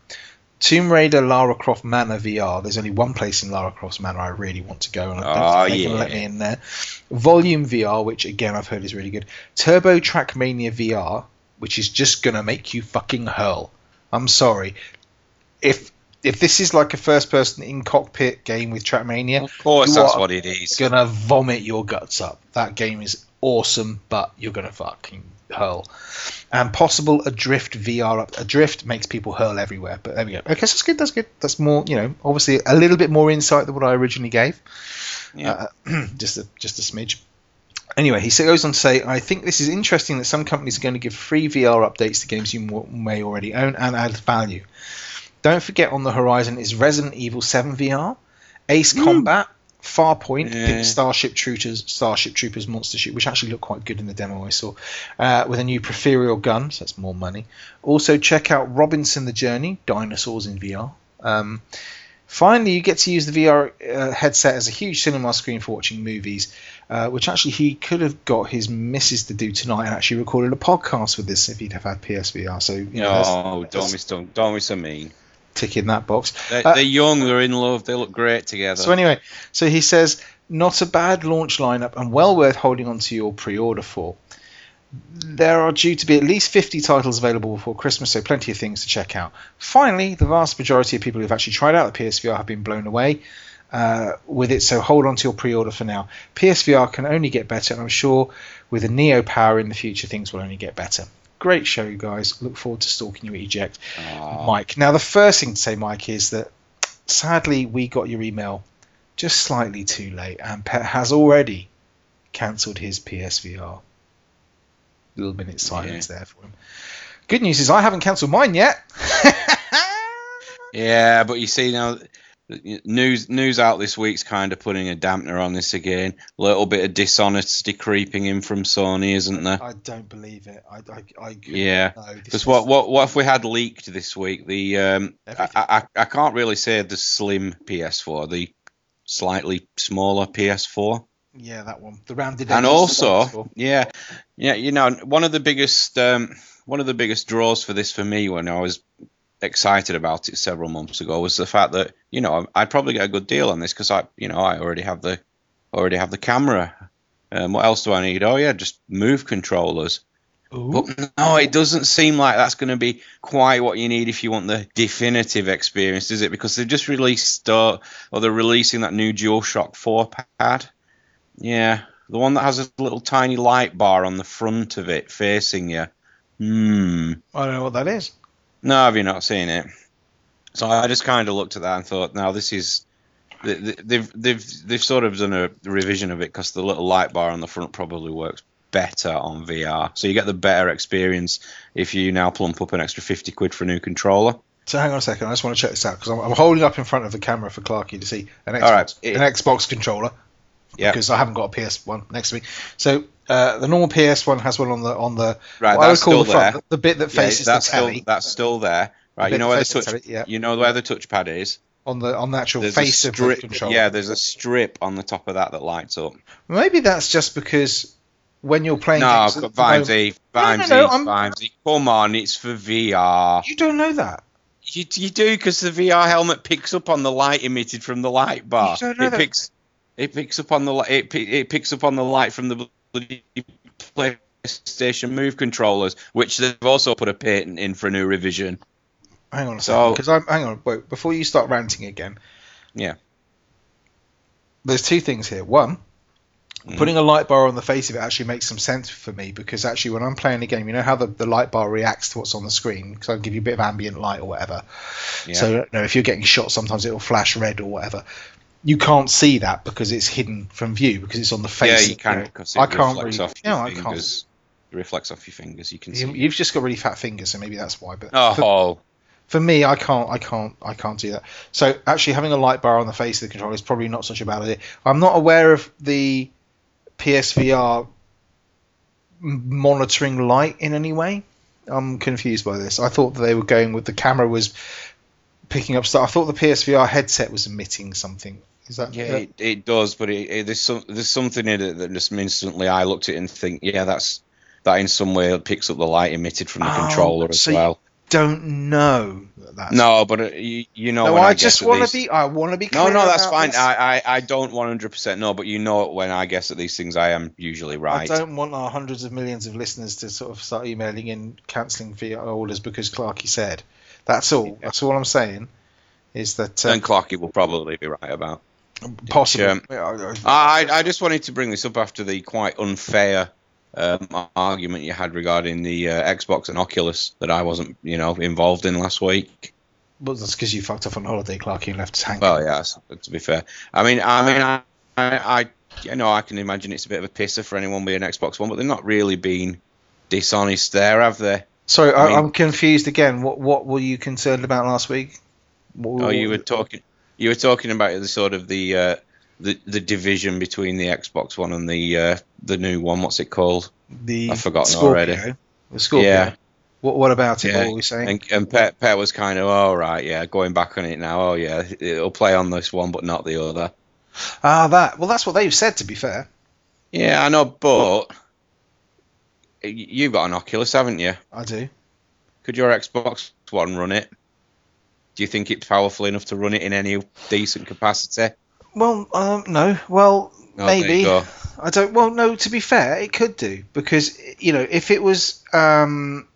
Tomb Raider Lara Croft Manor VR. There's only one place in Lara Croft Manor I really want to go, and I don't Oh, think they can let me in there. Volume VR, which again I've heard is really good. Turbo Trackmania VR, which is just gonna make you fucking hurl. I'm sorry. If if this is like a first person in cockpit game with Trackmania, Of course, that's what it is. gonna vomit your guts up. That game is awesome, but you're gonna fucking hurl. And possible adrift VR up. Adrift makes people hurl everywhere, but there we go. Okay, so that's good. That's good. That's more, you know, obviously a little bit more insight than what I originally gave. Yeah. Uh, just a just a smidge. Anyway, he goes on to say, I think this is interesting that some companies are going to give free VR updates to games you may already own and add value. Don't forget on the horizon is Resident Evil 7 VR, Ace Combat, Farpoint, Yeah. Starship Troopers, Starship Troopers Monster Shoot, which actually looked quite good in the demo I saw, uh, with a new peripheral gun, so that's more money. Also, check out Robinson the Journey, Dinosaurs in VR. Um, finally, you get to use the VR uh, headset as a huge cinema screen for watching movies, uh, which actually he could have got his missus to do tonight and actually recorded a podcast with this if he'd have had PSVR. So, you know, oh, that's don't be so, don't be so mean. Tick in that box. They're, Uh, they're young, they're in love, they look great together. So anyway, so he says not a bad launch lineup and well worth holding on to your pre-order for. There are due to be at least 50 titles available before Christmas, so plenty of things to check out. Finally, the vast majority of people who've actually tried out the PSVR have been blown away uh, with it, so hold on to your pre-order for now. PSVR can only get better, and I'm sure with a Neo power in the future, things will only get better. Great show, you guys. Look forward to stalking you at EGX. Aw. Mike. Now, the first thing to say, Mike, is that sadly we got your email just slightly too late, and Pet has already cancelled his PSVR. A Little minute silence there for him. Good news is I haven't cancelled mine yet. Yeah, but you see now, news news out this week's kind of putting a dampener on this again. A little bit of dishonesty creeping in from Sony, isn't there? I don't believe it. I, I, I Yeah, Because what, what what if we had leaked this week? The um, I, I I can't really say the slim PS4, the slightly smaller PS4. Yeah, that one. The rounded and edges of the also yeah yeah you know one of the biggest um, one of the biggest draws for this for me when i was excited about it several months ago was the fact that you know i'd probably get a good deal on this because i you know i already have the already have the camera um, what else do i need oh yeah just move controllers Ooh. but no it doesn't seem like that's going to be quite what you need if you want the definitive experience is it because they've just released uh, or they're releasing that new DualShock 4 pad yeah, the one that has a little tiny light bar on the front of it facing you. Hmm. I don't know what that is. No, have you not seen it? So I just kind of looked at that and thought, now this is they- they- they've they've they've sort of done a revision of it because the little light bar on the front probably works better on VR. So you get the better experience if you now plump up an extra fifty quid for a new controller. So hang on a second. I just want to check this out because I'm, I'm holding up in front of the camera for Clarky to see an Xbox, right, it- an Xbox controller. Yeah. Because I haven't got a PS1 next to me. So uh, the normal PS1 has one on the on the Right, I would that's call still the front, there. the bit that Yeah, faces that's the telly. still that's still there. Right, you know where the touch telly, yeah. you know where the touchpad is. on the on the actual There's face a of the strip, controller. yeah, there's a strip on the top of that that lights up. Maybe that's just because when you're playing No, games, moment- Vimesy, No, no, Vimesy, no, Vimesy. Come on, it's for VR. you don't know that. You, you do because the VR helmet picks up on the light emitted from the light bar. You don't know it that. picks it picks up on the it, it picks up on the light from the PlayStation Move controllers, which they've also put a patent in for a new revision. Hang on a So- second, because I'm hang on. Wait, before you start ranting again. Yeah. There's two things here. One, Mhm. putting a light bar on the face of it actually makes some sense for me because actually when I'm playing a game, you know how the, the light bar reacts to what's on the screen because I'll give you a bit of ambient light or whatever. Yeah. So you know, if you're getting shot, sometimes it'll flash red or whatever. You can't see that because it's hidden from view because it's on the face. yeah, you can because it I can't reflects really. off your No, I can't. It reflects off your fingers. You can see. You, you've just got really fat fingers, so maybe that's why. But oh, for, oh. for me, I can't, I can't, I can't do that. So actually, having a light bar on the face of the controller is probably not such a bad idea. I'm not aware of the PSVR monitoring light in any way. I'm confused by this. I thought that they were going with the camera was picking up stuff. I thought the PSVR headset was emitting something. Is that Yeah, it, it does, but it, it, there's some there's something in it that just instantly I looked at it and think, yeah, that's that in some way picks up the light emitted from the Oh, controller as so well. don't know that that's No, but uh, you, you know No, when I, I, just want to be. I want to be. No, clear no, that's fine. this. I, I, I don't 100% know, but you know when I guess at these things, I am usually right. I don't want our hundreds of millions of listeners to sort of start emailing in cancelling VR orders because Clarky said. That's all. That's all I'm saying. Is that uh, And Clarky will probably be right about. Possible? um, I- I, I just wanted to bring this up after the quite unfair um, argument you had regarding the uh, Xbox and Oculus that I wasn't, you know, involved in last week. Well, that's because you fucked off on holiday, Clarky, and left us hanging. Well, yeah, to be fair. I mean, I mean, I, I, I, you know, I can imagine it's a bit of a pisser for anyone with an Xbox One, but they're not really being dishonest there, have they? Sorry, I mean- I'm confused again. What what were you concerned about last week? What- Oh, you were talking, you were talking about the sort of the uh, the the division between the Xbox One and the uh, the new one. What's it called? the I've forgotten Scorpio. already. The Scorpio. Yeah. What what about it? Yeah, What were we saying? And, and Pet, was kind of, oh, right, yeah, going back on it now. Oh, yeah, it'll play on this one, but not the other. Ah, that. Well, that's what they've said. To be fair. Yeah, I know, but you've got an Oculus, haven't you? I do. Could your Xbox One run it? Do you think it's powerful enough to run it in any decent capacity? Well, um, no. Well, Oh, maybe. I don't. Well, no. To be fair, it could do because you know if it was um,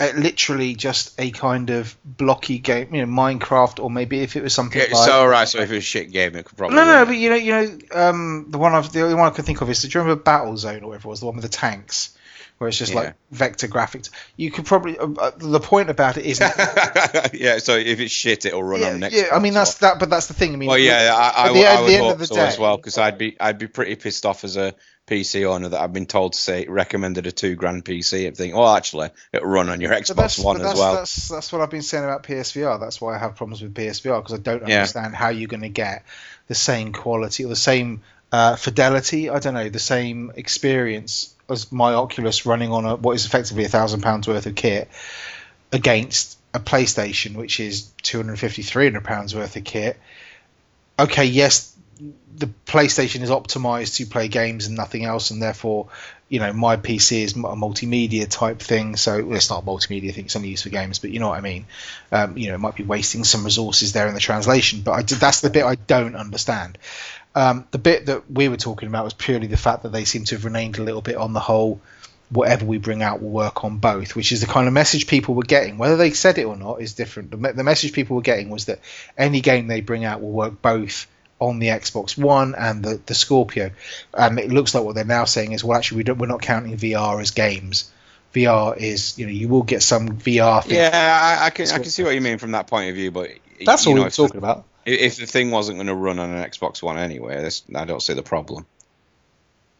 literally just a kind of blocky game, you know, Minecraft, or maybe if it was something Yeah, like. so, right, so if it was a shit game, it could probably. no, no, but you know, you know, um, the one I've the only one I can think of is. the. Do you remember Battlezone or whatever it was the one with the tanks, where it's just Yeah. like vector graphics? You could probably. Uh, uh, the point about it is. yeah, so if it's shit, it'll run yeah, on next. yeah, I mean that's that, but that's the thing. I mean, Well, yeah, I, I, the- I would hope so day- as well because I'd be I'd be pretty pissed off as a PC owner that I've been told to say recommended a two grand PC and think, well, actually, it'll run on your Xbox One as well. That's, that's what I've been saying about PSVR. That's why I have problems with PSVR because I don't Yeah. understand how you're going to get the same quality or the same uh, fidelity. I don't know the same experience as my Oculus running on a what is effectively a thousand pounds worth of kit against a PlayStation, which is 250, 300 pounds worth of kit. Okay, yes, the PlayStation is optimized to play games and nothing else, and therefore, you know, my PC is a multimedia type thing. So well, it's not a multimedia thing; it's only used for games. But you know what I mean. Um, you know, it might be wasting some resources there in the translation. But I, that's the bit I don't understand. Um, the bit that we were talking about was purely the fact that they seem to have reneged a little bit on the whole whatever we bring out will work on both, which is the kind of message people were getting. Whether they said it or not is different. The, me- the message people were getting was that any game they bring out will work both on the Xbox One and the, the Scorpio. And it looks like what they're now saying is, well, actually, we don't, we're not counting VR as games. VR is, you know, you will get some VR thing. Yeah, I, I can I can see what you mean from that point of view, but That's all know, were talking about. If the thing wasn't going to run on an Xbox One anyway, I don't see the problem.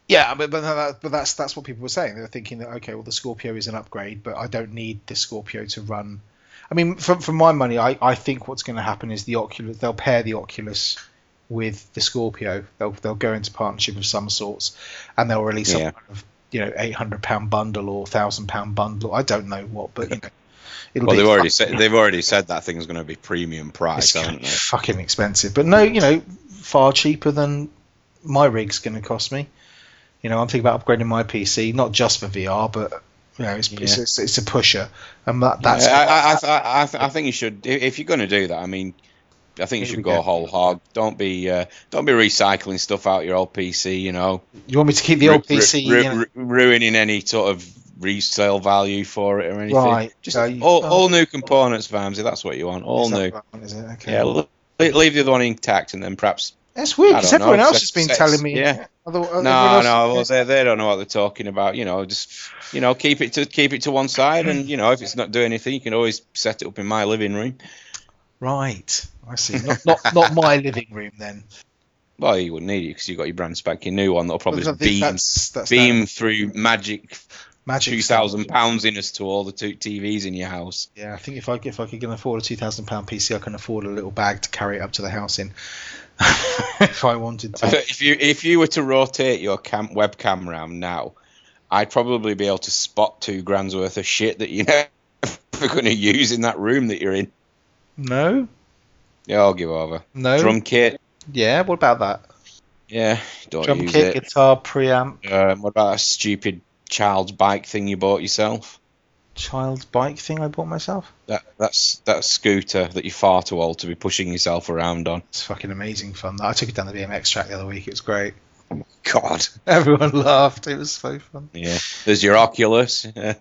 Yeah, but but, that, but that's that's what people were saying. They were thinking that okay, well the Scorpio is an upgrade, but I don't need the Scorpio to run. I mean, for for my money, I, I think what's going to happen is the Oculus they'll pair the Oculus with the Scorpio. They'll they'll go into partnership of some sorts, and they'll release some kind of you know eight hundred pound bundle or thousand pound bundle. I don't know what, but you know, it'll Well, be they've already said they've already said that thing's going to be premium it's price, haven't they? fucking expensive. But no, you know, far cheaper than my rig's going to cost me. You know, I'm thinking about upgrading my PC, not just for VR, but you know, it's it's, Yeah. it's, it's a pusher, and that, that's Yeah, I, I, I, I, I, th- I think you should. if- you're going to do that, I mean, I think you should go go. whole hog. Don't be uh, don't be recycling stuff out your old PC. You know, you want me to keep the old Ru- PC. ru- you know, ru- ruining any sort of resale value for it or anything. Right. Just you- all, oh. all new components, Vamsy. That's what you want. All new. that one, is it? Okay. Yeah. le- Leave the other one intact, and then perhaps That's weird because don't know, everyone else has been sex- telling me. yeah. Other, other- No, no, well, they, they don't know what they're talking about. You know, just you know, keep it to keep it to one side, and you know, if it's not doing anything, you can always set it up in my living room. Right. I see. Not not not my living room then. Well, you wouldn't need it because you've got your brand spanking new one that'll probably beam that's that's beam through magic magic two thousand pounds in us to all the two TVs in your house. Yeah, I think if I if I could afford a two thousand pound PC, I can afford a little bag to carry it up to the house in. if I wanted to. If you if you were to rotate your cam- webcam round now, I'd probably be able to spot two grand's worth of shit that you're never going to use in that room that you're in. No, Yeah, I'll give over. no. Drum kit. Yeah, what about that? Yeah, don't Drum use kit, it. guitar, preamp, Um, what about a stupid child's bike thing you bought yourself? child's bike thing I bought myself. That that's that scooter that you're far too old to be pushing yourself around on. It's fucking amazing fun. I took it down the BMX track the other week. It was great. God. Everyone laughed. It was so fun. Yeah. There's your Oculus. Yeah.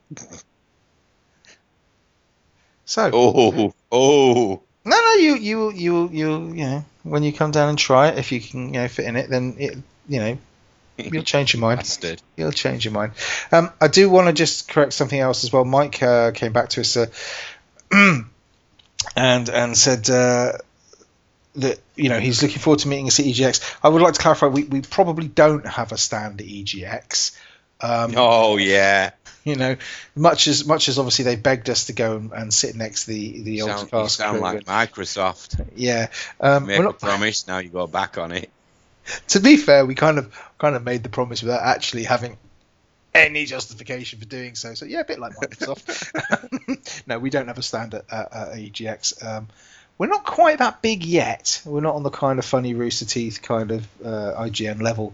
So Oh, oh. no, no, you you you you you know when you come down and try it, if you can you know fit in it, then it you know you'll change your mind. Bastard. You'll change your mind. Um, I do want to just correct something else as well. Mike uh, came back to us uh, and and said uh, that you know he's looking forward to meeting us at EGX. I would like to clarify we, we probably don't have a stand at EGX. Um, Oh yeah. You know, much as much as obviously they begged us to go and, and sit next to the the old Sound, you cast sound like Microsoft. yeah. Um, Make we're a promise, now you go back on it. To be fair, we kind of kind of made the promise without actually having any justification for doing so. So yeah, a bit like Microsoft. no, we don't have a stand at, at, at EGX. Um, we're not quite that big yet. We're not on the kind of funny Rooster Teeth kind of uh, IGN level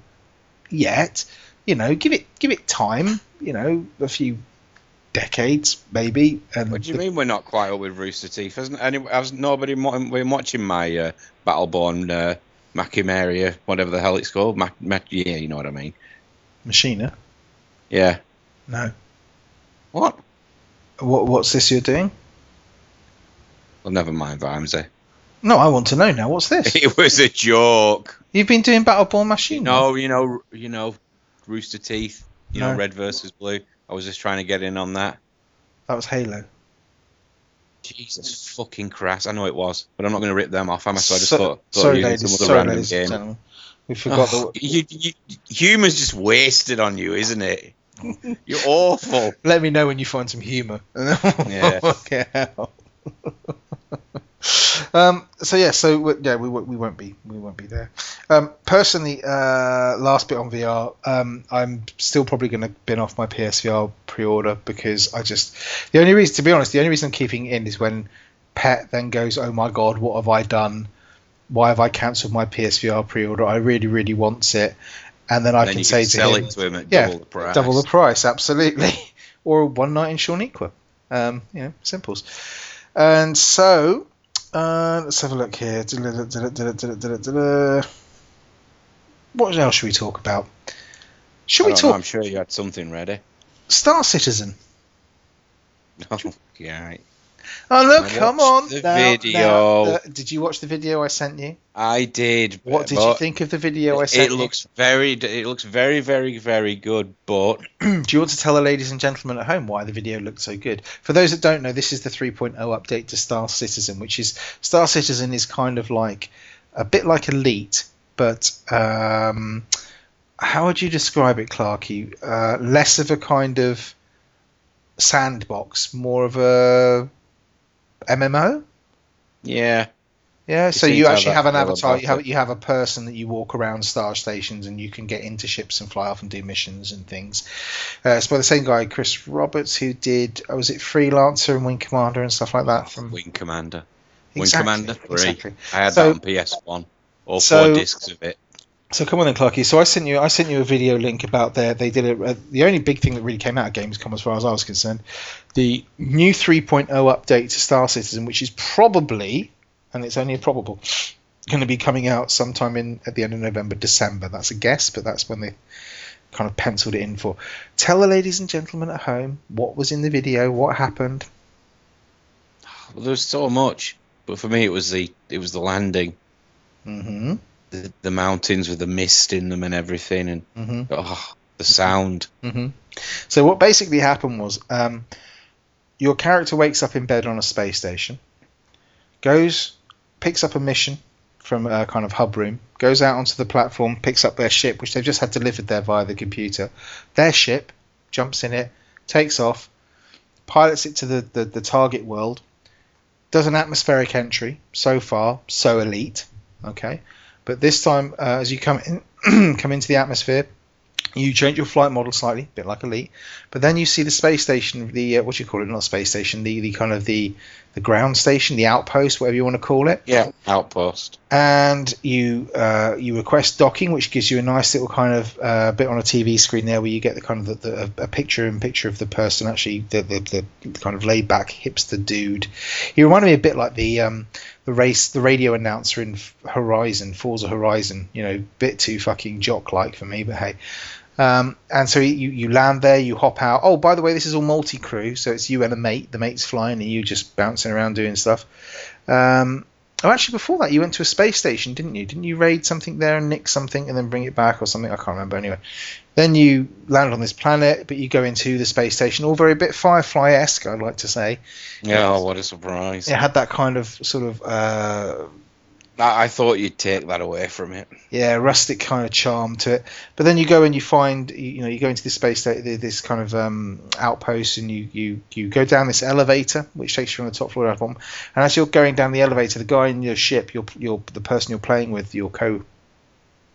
yet. You know, give it give it time. You know, a few decades maybe. And What do you the- mean we're not quite up with Rooster Teeth? Hasn't any, has nobody been watching my uh, Battleborn uh, Machimeria, whatever the hell it's called? Mac, Mac, yeah, you know what I mean. Machina? Yeah. No. What? What what's this you're doing? Well, never mind, Vimesy. No, I want to know now. What's this? It was a joke. You've been doing Battleborn Machine? No, you know, you know, Rooster Teeth. You know, red versus blue. I was just trying to get in on that. That was Halo. Jesus fucking Christ! I know it was, but I'm not going to rip them off, am I? So I just So- thought, thought sorry, ladies, some other sorry, random ladies game. gentlemen. We forgot Oh, the. you, you, humor's just wasted on you, isn't it? You're awful. Let me know when you find some humour. Yeah. um. So yeah. So we- yeah, we, won't- we won't be we won't be there. Um. Personally, uh, last bit on VR. Um. I'm still probably going to bin off my PSVR pre-order because I just the only reason, to be honest, the only reason I'm keeping it in is when Pet then goes, "Oh my God, what have I done? Why have I cancelled my PSVR pre-order? I really, really want it." And then I then can you say can to sell him, it to him at yeah, double the price. double the price, absolutely. or one night in Shawniqua. Um, you know, simples. And so, uh, let's have a look here. What else should we talk about? Should we don't know, talk I'm sure you had something ready. Star Citizen? Oh, yeah. Oh no, I come on! the Now- video. now, did you watch the video I sent you? I did. What did you think of the video I sent you? It looks very, it looks very, very, very good. But? Do you want to tell the ladies and gentlemen at home why the video looked so good? For those that don't know, this is the 3.0 update to Star Citizen, which is Star Citizen is kind of like a bit like Elite, but um, how would you describe it, Clarky? Uh, less of a kind of sandbox, more of a MMO. yeah, Yeah, so seems you to have actually have an avatar. You have you have a person that you walk around star stations, and you can get into ships and fly off and do missions and things. Uh, it's by the same guy, Chris Roberts, who did oh, was it Freelancer and Wing Commander and stuff like that from Wing Commander. Wing Commander Three. exactly. I had So- that on PS One. All so- four discs of it. So come on then, Clarky. So I sent you I sent you a video link about their they did a, a the only big thing that really came out of Gamescom as far as I was concerned, the new 3.0 update to Star Citizen, which is probably and it's only a probable going to be coming out sometime in at the end of November, December. That's a guess, but that's when they kind of penciled it in for. Tell the ladies and gentlemen at home what was in the video, what happened. Well, there was so much, but for me, it was the it was the landing, hmm the, the mountains with the mist in them and everything, and hmm oh, the sound. hmm So what basically happened was, um, your character wakes up in bed on a space station, goes, picks up a mission from a kind of hub room, goes out onto the platform, picks up their ship, which they've just had delivered there via the computer. Their ship jumps in it, takes off, pilots it to the, the, the target world, does an atmospheric entry. So far, so elite. Okay, but this time, uh, as you come in, come into the atmosphere, you change your flight model slightly, a bit like Elite, but then you see the space station, the uh, what you call it? Not space station, the the kind of the the ground station, the outpost, whatever you want to call it. Yeah, outpost. And you uh, you request docking, which gives you a nice little kind of uh, bit on a TV screen there, where you get the kind of the, the, a picture in picture of the person, actually the the, the kind of laid back hipster dude. He reminded me a bit like the um, the race the radio announcer in Horizon, Forza Horizon. You know, bit too fucking jock like for me, but hey. Um, and so you, you land there, you hop out. Oh, by the way, this is all multi crew, so it's you and a mate. The mate's flying, and you just bouncing around doing stuff. Um, oh, actually, before that, you went to a space station, didn't you? Didn't you raid something there and nick something and then bring it back or something? I can't remember. Anyway, then you land on this planet, but you go into the space station, all very a bit Firefly esque, I'd like to say. Yeah, oh, what a surprise! It had that kind of sort of uh, I, thought you'd take that away from it. yeah, rustic kind of charm to it. But then you go and you find, you know, you go into this space this kind of um, outpost, and you, you you go down this elevator, which takes you from the top floor to the bottom. And as you're going down the elevator, the guy in your ship, your your the person you're playing with, your co,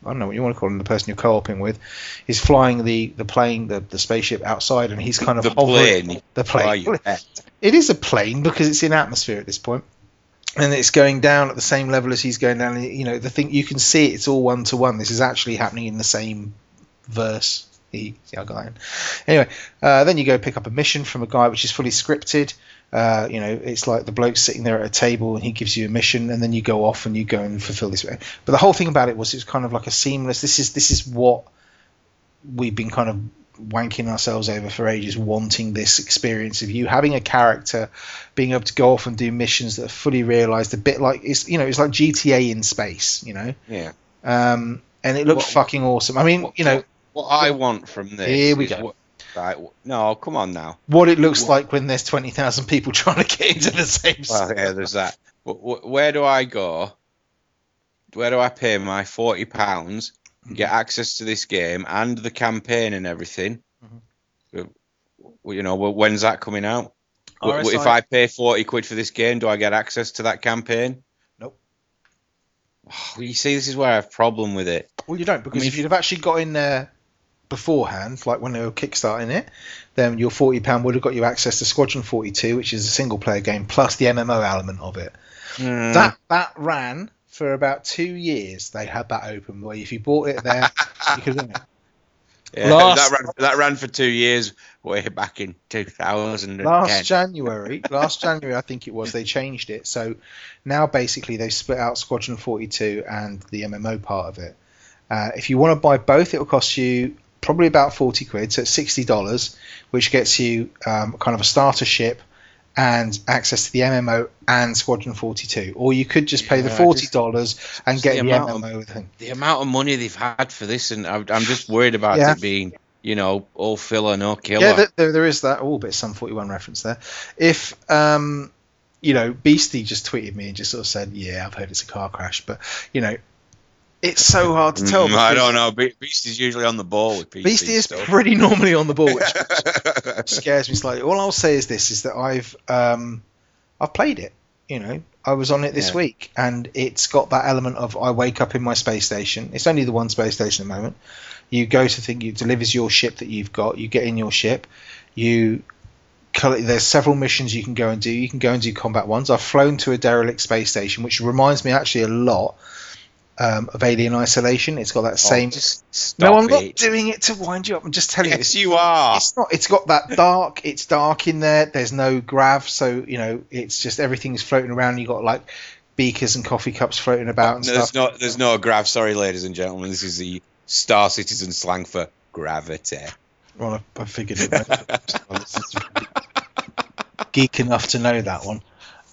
I don't know what you want to call him, the person you're co-oping with, is flying the the plane, the, the spaceship outside, and he's kind of the hovering- plane. the plane. It is a plane because it's in atmosphere at this point, and it's going down at the same level as he's going down. You know, the thing you can see it's all one to one. This is actually happening in the same verse. He, that in. Anyway, uh, then you go pick up a mission from a guy which is fully scripted. Uh, you know, it's like the bloke sitting there at a table and he gives you a mission, and then you go off and you go and fulfill this. But the whole thing about it was it's kind of like a seamless. This is this is what we've been kind of wanking ourselves over for ages, wanting this experience of you having a character, being able to go off and do missions that are fully realized, a bit like it's you know it's like GTA in space, you know, Yeah. um, and it looked What- fucking awesome. I mean, What- you know What I want from this. Here we go. Right. No, come on now. what it looks like when there's twenty thousand people trying to get into the same. Well, yeah, there's that. Wh- wh- Where do I go? Where do I pay my forty pounds get access to this game and the campaign and everything. Uh, You know, when's that coming out? W- If I pay forty quid for this game, do I get access to that campaign? Nope. Oh, you see, this is where I have a problem with it. Well, you don't because mean, if you'd have actually got in there beforehand, like when they were kickstarting it, then your forty pound would have got you access to Squadron Forty Two, which is a single player game plus the MMO element of it. Mm. That that ran for about two years. They had that open where if you bought it there, you could win it. Yeah, last- that ran that ran for two years, way back in two thousand Last. January, last January, I think it was, they changed it. So now basically they split out Squadron 42 and the MMO part of it. Uh, if you want to buy both, it will cost you probably about 40 quid, so it's $60, which gets you um, kind of a starter ship and access to the MMO and Squadron 42. Or you could just pay the $40 and just get the the, amount of- MMO thing. the amount of money they've had for this, and I'm, I'm just worried about Yeah. it being, you know, all filler, no killer. Yeah, there, there, is that. Oh, bit of Sum 41 reference there. If, um, you know, Beastie just tweeted me and just sort of said, yeah, I've heard it's a car crash. But, you know, it's so hard to tell. Mm, I don't know. Be- Beast is usually on the ball with PC Beastie is stuff. pretty normally on the ball, which scares me slightly. All I'll say is this: is that I've um, I've played it. You know, I was on it this Yeah. week, and it's got that element of I wake up in my space station. It's only the one space station at the moment. You go to think it delivers your ship that you've got. You get in your ship. You collect- there's several missions you can go and do. You can go and do combat ones. I've flown to a derelict space station, which reminds me actually a lot um, of Alien Isolation. It's got that same. Oh, just stop no, I'm not doing it to wind you up. I'm just telling you. Yes, you are. It's not. It's got that dark. It's dark in there. There's no grav, so you know it's just everything's floating around. You got like beakers and coffee cups floating about and No, stuff. there's not. there's no grav. Sorry, ladies and gentlemen. This is the Star Citizen slang for gravity. Well, I, I figured it. Geek enough to know that one.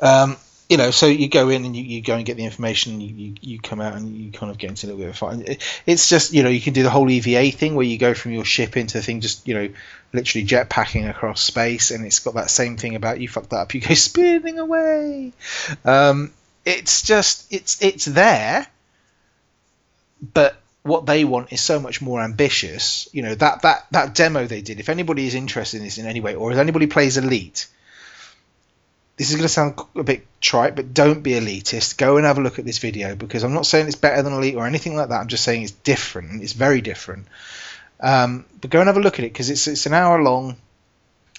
Um, you know, so you go in and you, you go and get the information. You, you, you come out and you kind of get into a little bit of a fight. It- It's just you know you can do the whole EVA thing where you go from your ship into the thing, just you know, literally jetpacking across space, and it's got that same thing about you fuck that up, you go spinning away. Um, it's just it's it's there, but what they want is so much more ambitious. You know that that that demo they did. If anybody is interested in this in any way, or if anybody plays Elite, this is going to sound a bit trite, but don't be elitist. Go and have a look at this video because I'm not saying it's better than Elite or anything like that. I'm just saying it's different. It's very different. Um, but go and have a look at it because it's it's an hour long,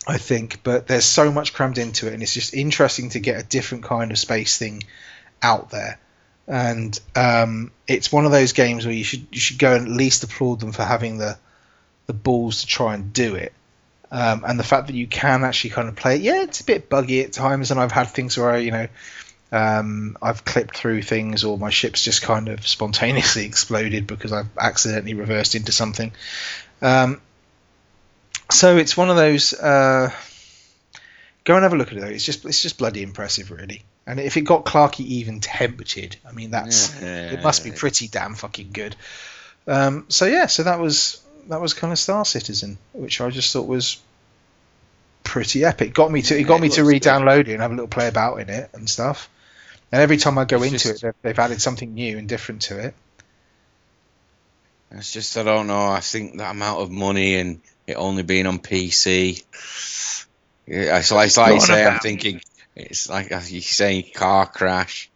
I think. But there's so much crammed into it, and it's just interesting to get a different kind of space thing out there. And um, it's one of those games where you should you should go and at least applaud them for having the the balls to try and do it. Um, and the fact that you can actually kind of play it, yeah, it's a bit buggy at times, and I've had things where I, you know, um, I've clipped through things, or my ship's just kind of spontaneously exploded because I've accidentally reversed into something. Um, so it's one of those. Uh, go and have a look at it. Though. It's just it's just bloody impressive, really. And if it got Clarky even tempted, I mean that's it must be pretty damn fucking good. Um, so yeah, so that was that was kind of Star Citizen, which I just thought was pretty epic. Got me to it Yeah, got it me to re-download it and have a little play about in it and stuff. And every time I go It's into just- it, they've, they've added something new and different to it. It's just I don't know. I think that amount of money and it only being on PC. Yeah, It's like, it's like you say. I'm thinking it's like as you saying car crash,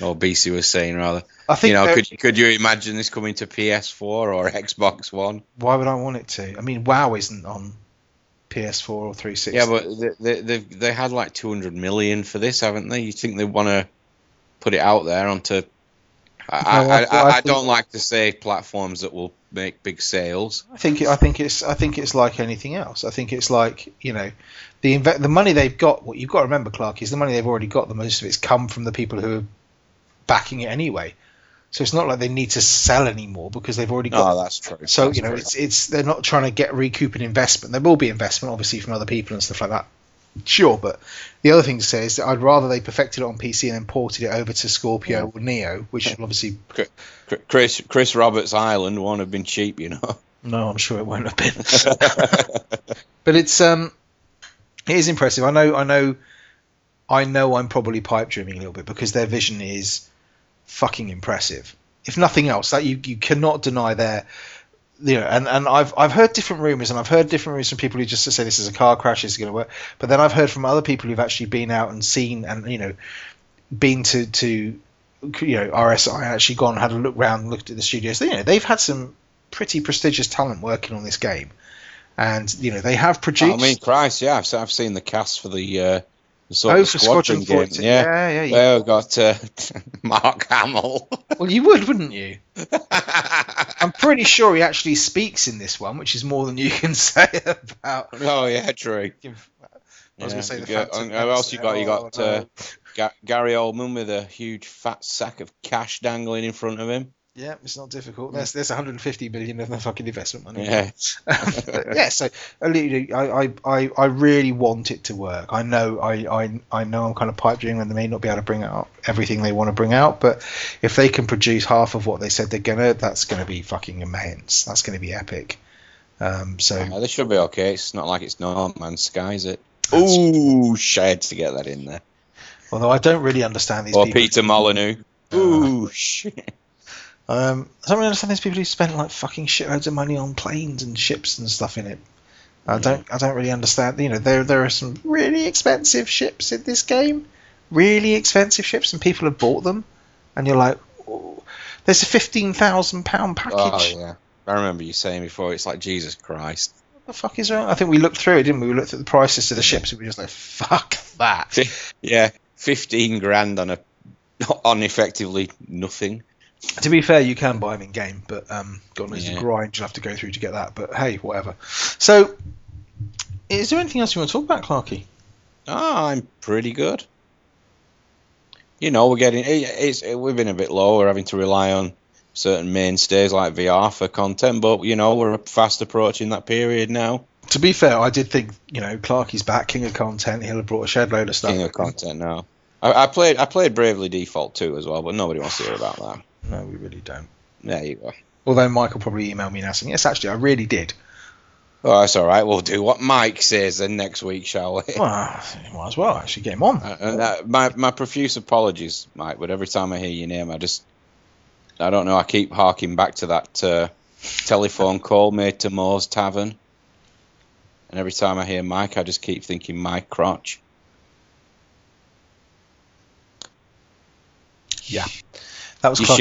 or Beastie was saying rather. I think You know, could could you imagine this coming to PS4 or Xbox One? why would I want it to? I mean, WoW isn't on PS4 or 360. Yeah, but they they they've- they had like 200 million for this, haven't they? You think they want to put it out there onto? I, No, I, I- I, I I don't like to say platforms that will make big sales. I think I think it's I think it's like anything else. I think it's like you know the inve- the money they've got. What you've got to remember, Clark, is the money they've already got. The most of it's come from the people who are backing it anyway. So it's not like they need to sell anymore because they've already got. Oh, that's true. so That's you know true. it's it's they're not trying to get recoup an investment. There will be investment, obviously, from other people and stuff like that. Sure, but the other thing to say is that I'd rather they perfected it on PC and then ported it over to Scorpio or Neo, which will obviously Chris Chris Roberts Island won't have been cheap, you know. no, I'm sure it won't have been. but it's um it is impressive. I know I know I know I'm probably pipe dreaming a little bit because their vision is fucking impressive. if nothing else, that you you cannot deny their you know, and, and I've I've heard different rumors, and I've heard different rumors from people who just say this is a car crash, this is going to work. But then I've heard from other people who've actually been out and seen, and you know, been to to you know RSI and actually gone and had a look round, looked at the studios. They, you know, they've had some pretty prestigious talent working on this game, and you know they have produced. I mean, Christ, yeah, I've, I've seen the cast for the. Uh, the sort Oh, of squadron, Squadron game. 14. Yeah, Yeah, yeah, you- Well, we've got uh, Mark Hamill. Well, you would, wouldn't you? I'm pretty sure he actually speaks in this one, which is more than you can say about. oh yeah, true. I was going to say the Yeah, Phantom and Who else you got? You got Oh, uh, no. Gary Oldman with a huge fat sack of cash dangling in front of him. Yeah, it's not difficult. There's there's 150 billion of the fucking investment money. Yeah, yeah, so I, I, I, I really want it to work. I know I, I, I know I'm kind of pipe dreaming and they may not be able to bring out everything they want to bring out, but if they can produce half of what they said they're gonna, that's gonna be fucking immense. That's gonna be epic. Um, so Uh, they should be okay. It's not like it's No Man's Sky, is it? Ooh, shed to get that in there. although I don't really understand these Or people. Peter Molyneux. Ooh, shit. Um, I don't really understand these people who spend like fucking shitloads of money on planes and ships and stuff in it. I don't. I don't really understand. You know, there there are some really expensive ships in this game, really expensive ships, and people have bought them, and you're like, "Oh, there's a fifteen thousand pound package. Oh yeah. I remember you saying before. It's like Jesus Christ. What the fuck is wrong? I think we looked through it, didn't we? We looked at the prices of the ships, and we were just like, fuck that. Yeah, fifteen grand on a on effectively nothing. To be fair, you can buy them in game, but um, God knows the grind you'll have to go through to get that. But hey, whatever. So, is there anything else you want to talk about, Clarky? Oh, I'm pretty good. You know, we're getting it, it's it, we've been a bit low. We're having to rely on certain mainstays like VR for content, but you know, we're fast approaching that period now. To be fair, I did think you know Clarky's back, king of content. He'll have brought a shed load of stuff. King of content now. I, I played I played Bravely Default 2 as well, but nobody wants to hear about that. No, we really don't. There you go. Although Mike will probably email me now saying, yes, actually, I really did. Oh, that's all right. We'll do what Mike says then next week, shall we? Well, might as well actually get him on. Uh, uh, my my profuse apologies, Mike, but every time I hear your name, I just I don't know. I keep harking back to that uh, telephone call made to Moe's Tavern, and every time I hear Mike, I just keep thinking Mike Crotch. Yeah, that was You Clarky.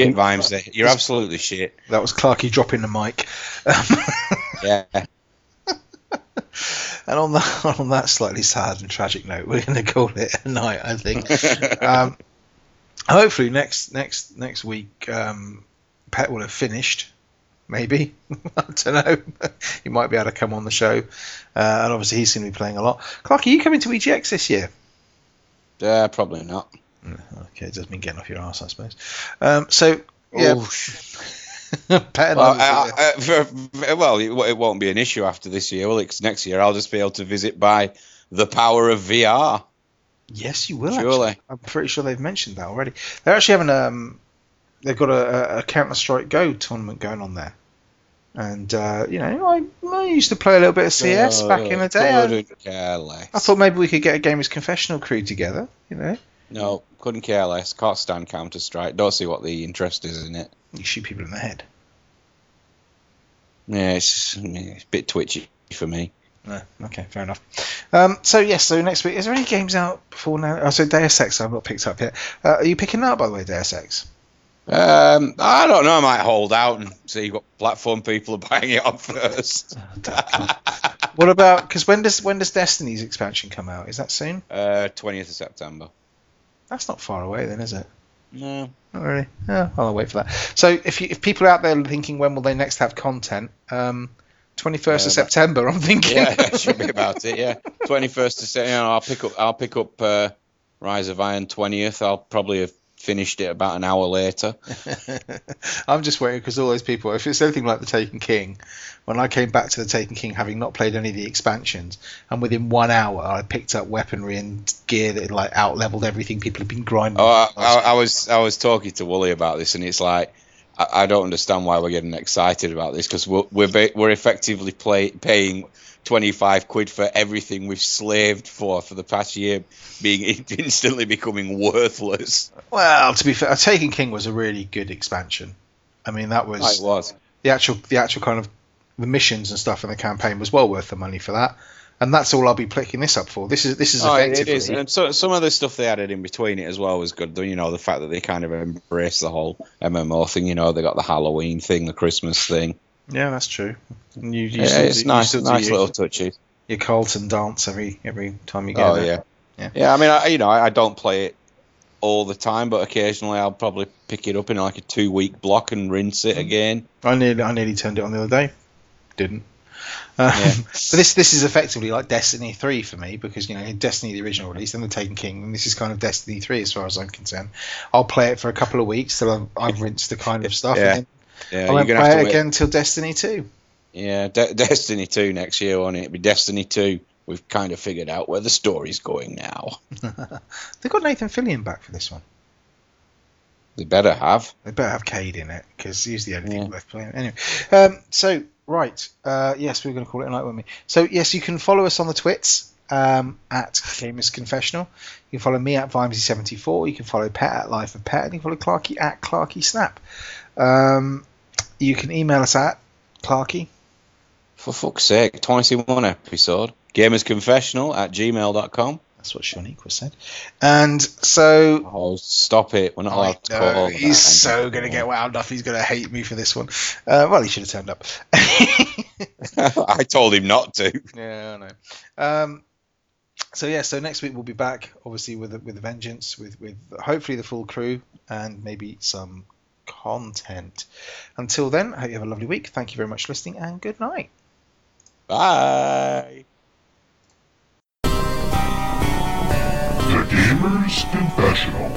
shit there. You're absolutely shit. That was Clarky dropping the mic. Yeah. And on that on that slightly sad and tragic note, we're going to call it a night. I think. um, hopefully next next next week, um, Pet will have finished. Maybe I don't know. he might be able to come on the show, uh, and obviously he's going to be playing a lot. Clark, are you coming to EGX this year? Uh, probably not. Okay, it does mean getting off your ass, I suppose. Um, so yeah, Oh, Well, I I, I, for, well, it, it won't be an issue after this year, will it? next year I'll just be able to visit by the power of VR. Yes, you will. Surely. Actually. I'm pretty sure they've mentioned that already. They're actually having um, they've got a, a Counter Strike Go tournament going on there, and uh, you know, I, I used to play a little bit of CS back in the day. I, care less. I thought maybe we could get a Gamers Confessional crew together. You know, No, couldn't care less. Can't stand Counter Strike. Don't see what the interest is in it. you shoot people in the head. Yeah, it's, it's a bit twitchy for me. No, okay, fair enough. Um, so yes, so next week, is there any games out before now? Oh, so Deus Ex I've not picked up yet. Uh, are you picking that up by the way, Deus Ex? Um, I don't know. I might hold out and see what platform people are buying it on first. What about because when does when does Destiny's expansion come out? Is that soon? Uh, 20th of September. That's not far away then, is it? No. Not really. Yeah, I'll wait for that. So if you, if people are out there thinking when will they next have content, um, 21st Yeah, of September, I'm thinking. Yeah, that should be about it. Yeah, 21st of September. I'll pick up. I'll pick up uh, Rise of Iron 20th. I'll probably have finished it about an hour later. I'm just waiting because all those people, if it's anything like the Taken King, when I came back to the Taken King having not played any of the expansions, and within one hour I picked up weaponry and gear that had like out leveled everything people have been grinding. Oh, I, I, I was I was talking to Wooly about this, and it's like I, I don't understand why we're getting excited about this because we're we're, ba- we're effectively play, paying. 25 quid for everything we've slaved for for the past year being instantly becoming worthless. Well, to be fair, Taken King was a really good expansion. I mean, that was ah, it was. the actual the actual kind of the missions and stuff in the campaign was well worth the money for that. And that's all I'll be picking this up for. This is this is Oh, it effectively is, and so, some of the stuff they added in between it as well was good. You know, the fact that they kind of embraced the whole MMO thing. You know, they got the Halloween thing, the Christmas thing. Yeah, that's true. And you, you Yeah, still it's you nice, nice your, little touches. your Carlton dance every every time you get Oh there. yeah. Yeah. I mean, I, you know, I, I don't play it all the time, but occasionally I'll probably pick it up in like a two week block and rinse it again. I nearly I nearly turned it on the other day. Didn't. Um, Yeah. But this this is effectively like Destiny three for me because you know Destiny the original release, then the Taken King, and this is kind of Destiny three as far as I'm concerned. I'll play it for a couple of weeks till I've, I've rinsed the kind of stuff, Yeah. and Yeah, I you're won't play have to it again till Destiny two. Yeah, De- Destiny two next year, won't it? It'll be Destiny two. We've kind of figured out where the story's going now. They've got Nathan Fillion back for this one. They better have. They better have Cayde in it because he's the only thing worth playing. Anyway, um, so right, uh, yes, we're going to call it a night with me. So yes, you can follow us on the twits um, at Gamers Confessional. You can follow me at Vimesy74. You can follow Pet at Life of Pet, and you can follow Clarky at Clarky Snap. Um, you can email us at Clarky. For fuck's sake, twice in one episode. Gamersconfessional at gmail.com. That's what Shaniqua said. And so Oh, stop it. We're not I allowed to know, call he's so going to get wound up. He's going to hate me for this one. Uh, well, he should have turned up. I told him not to. Yeah, I know. Um, so yeah, so next week we'll be back, obviously with a, with a vengeance, with with hopefully the full crew and maybe some content. Until then, I hope you have a lovely week. Thank you very much for listening, and good night. Bye. The Gamer's Confessional.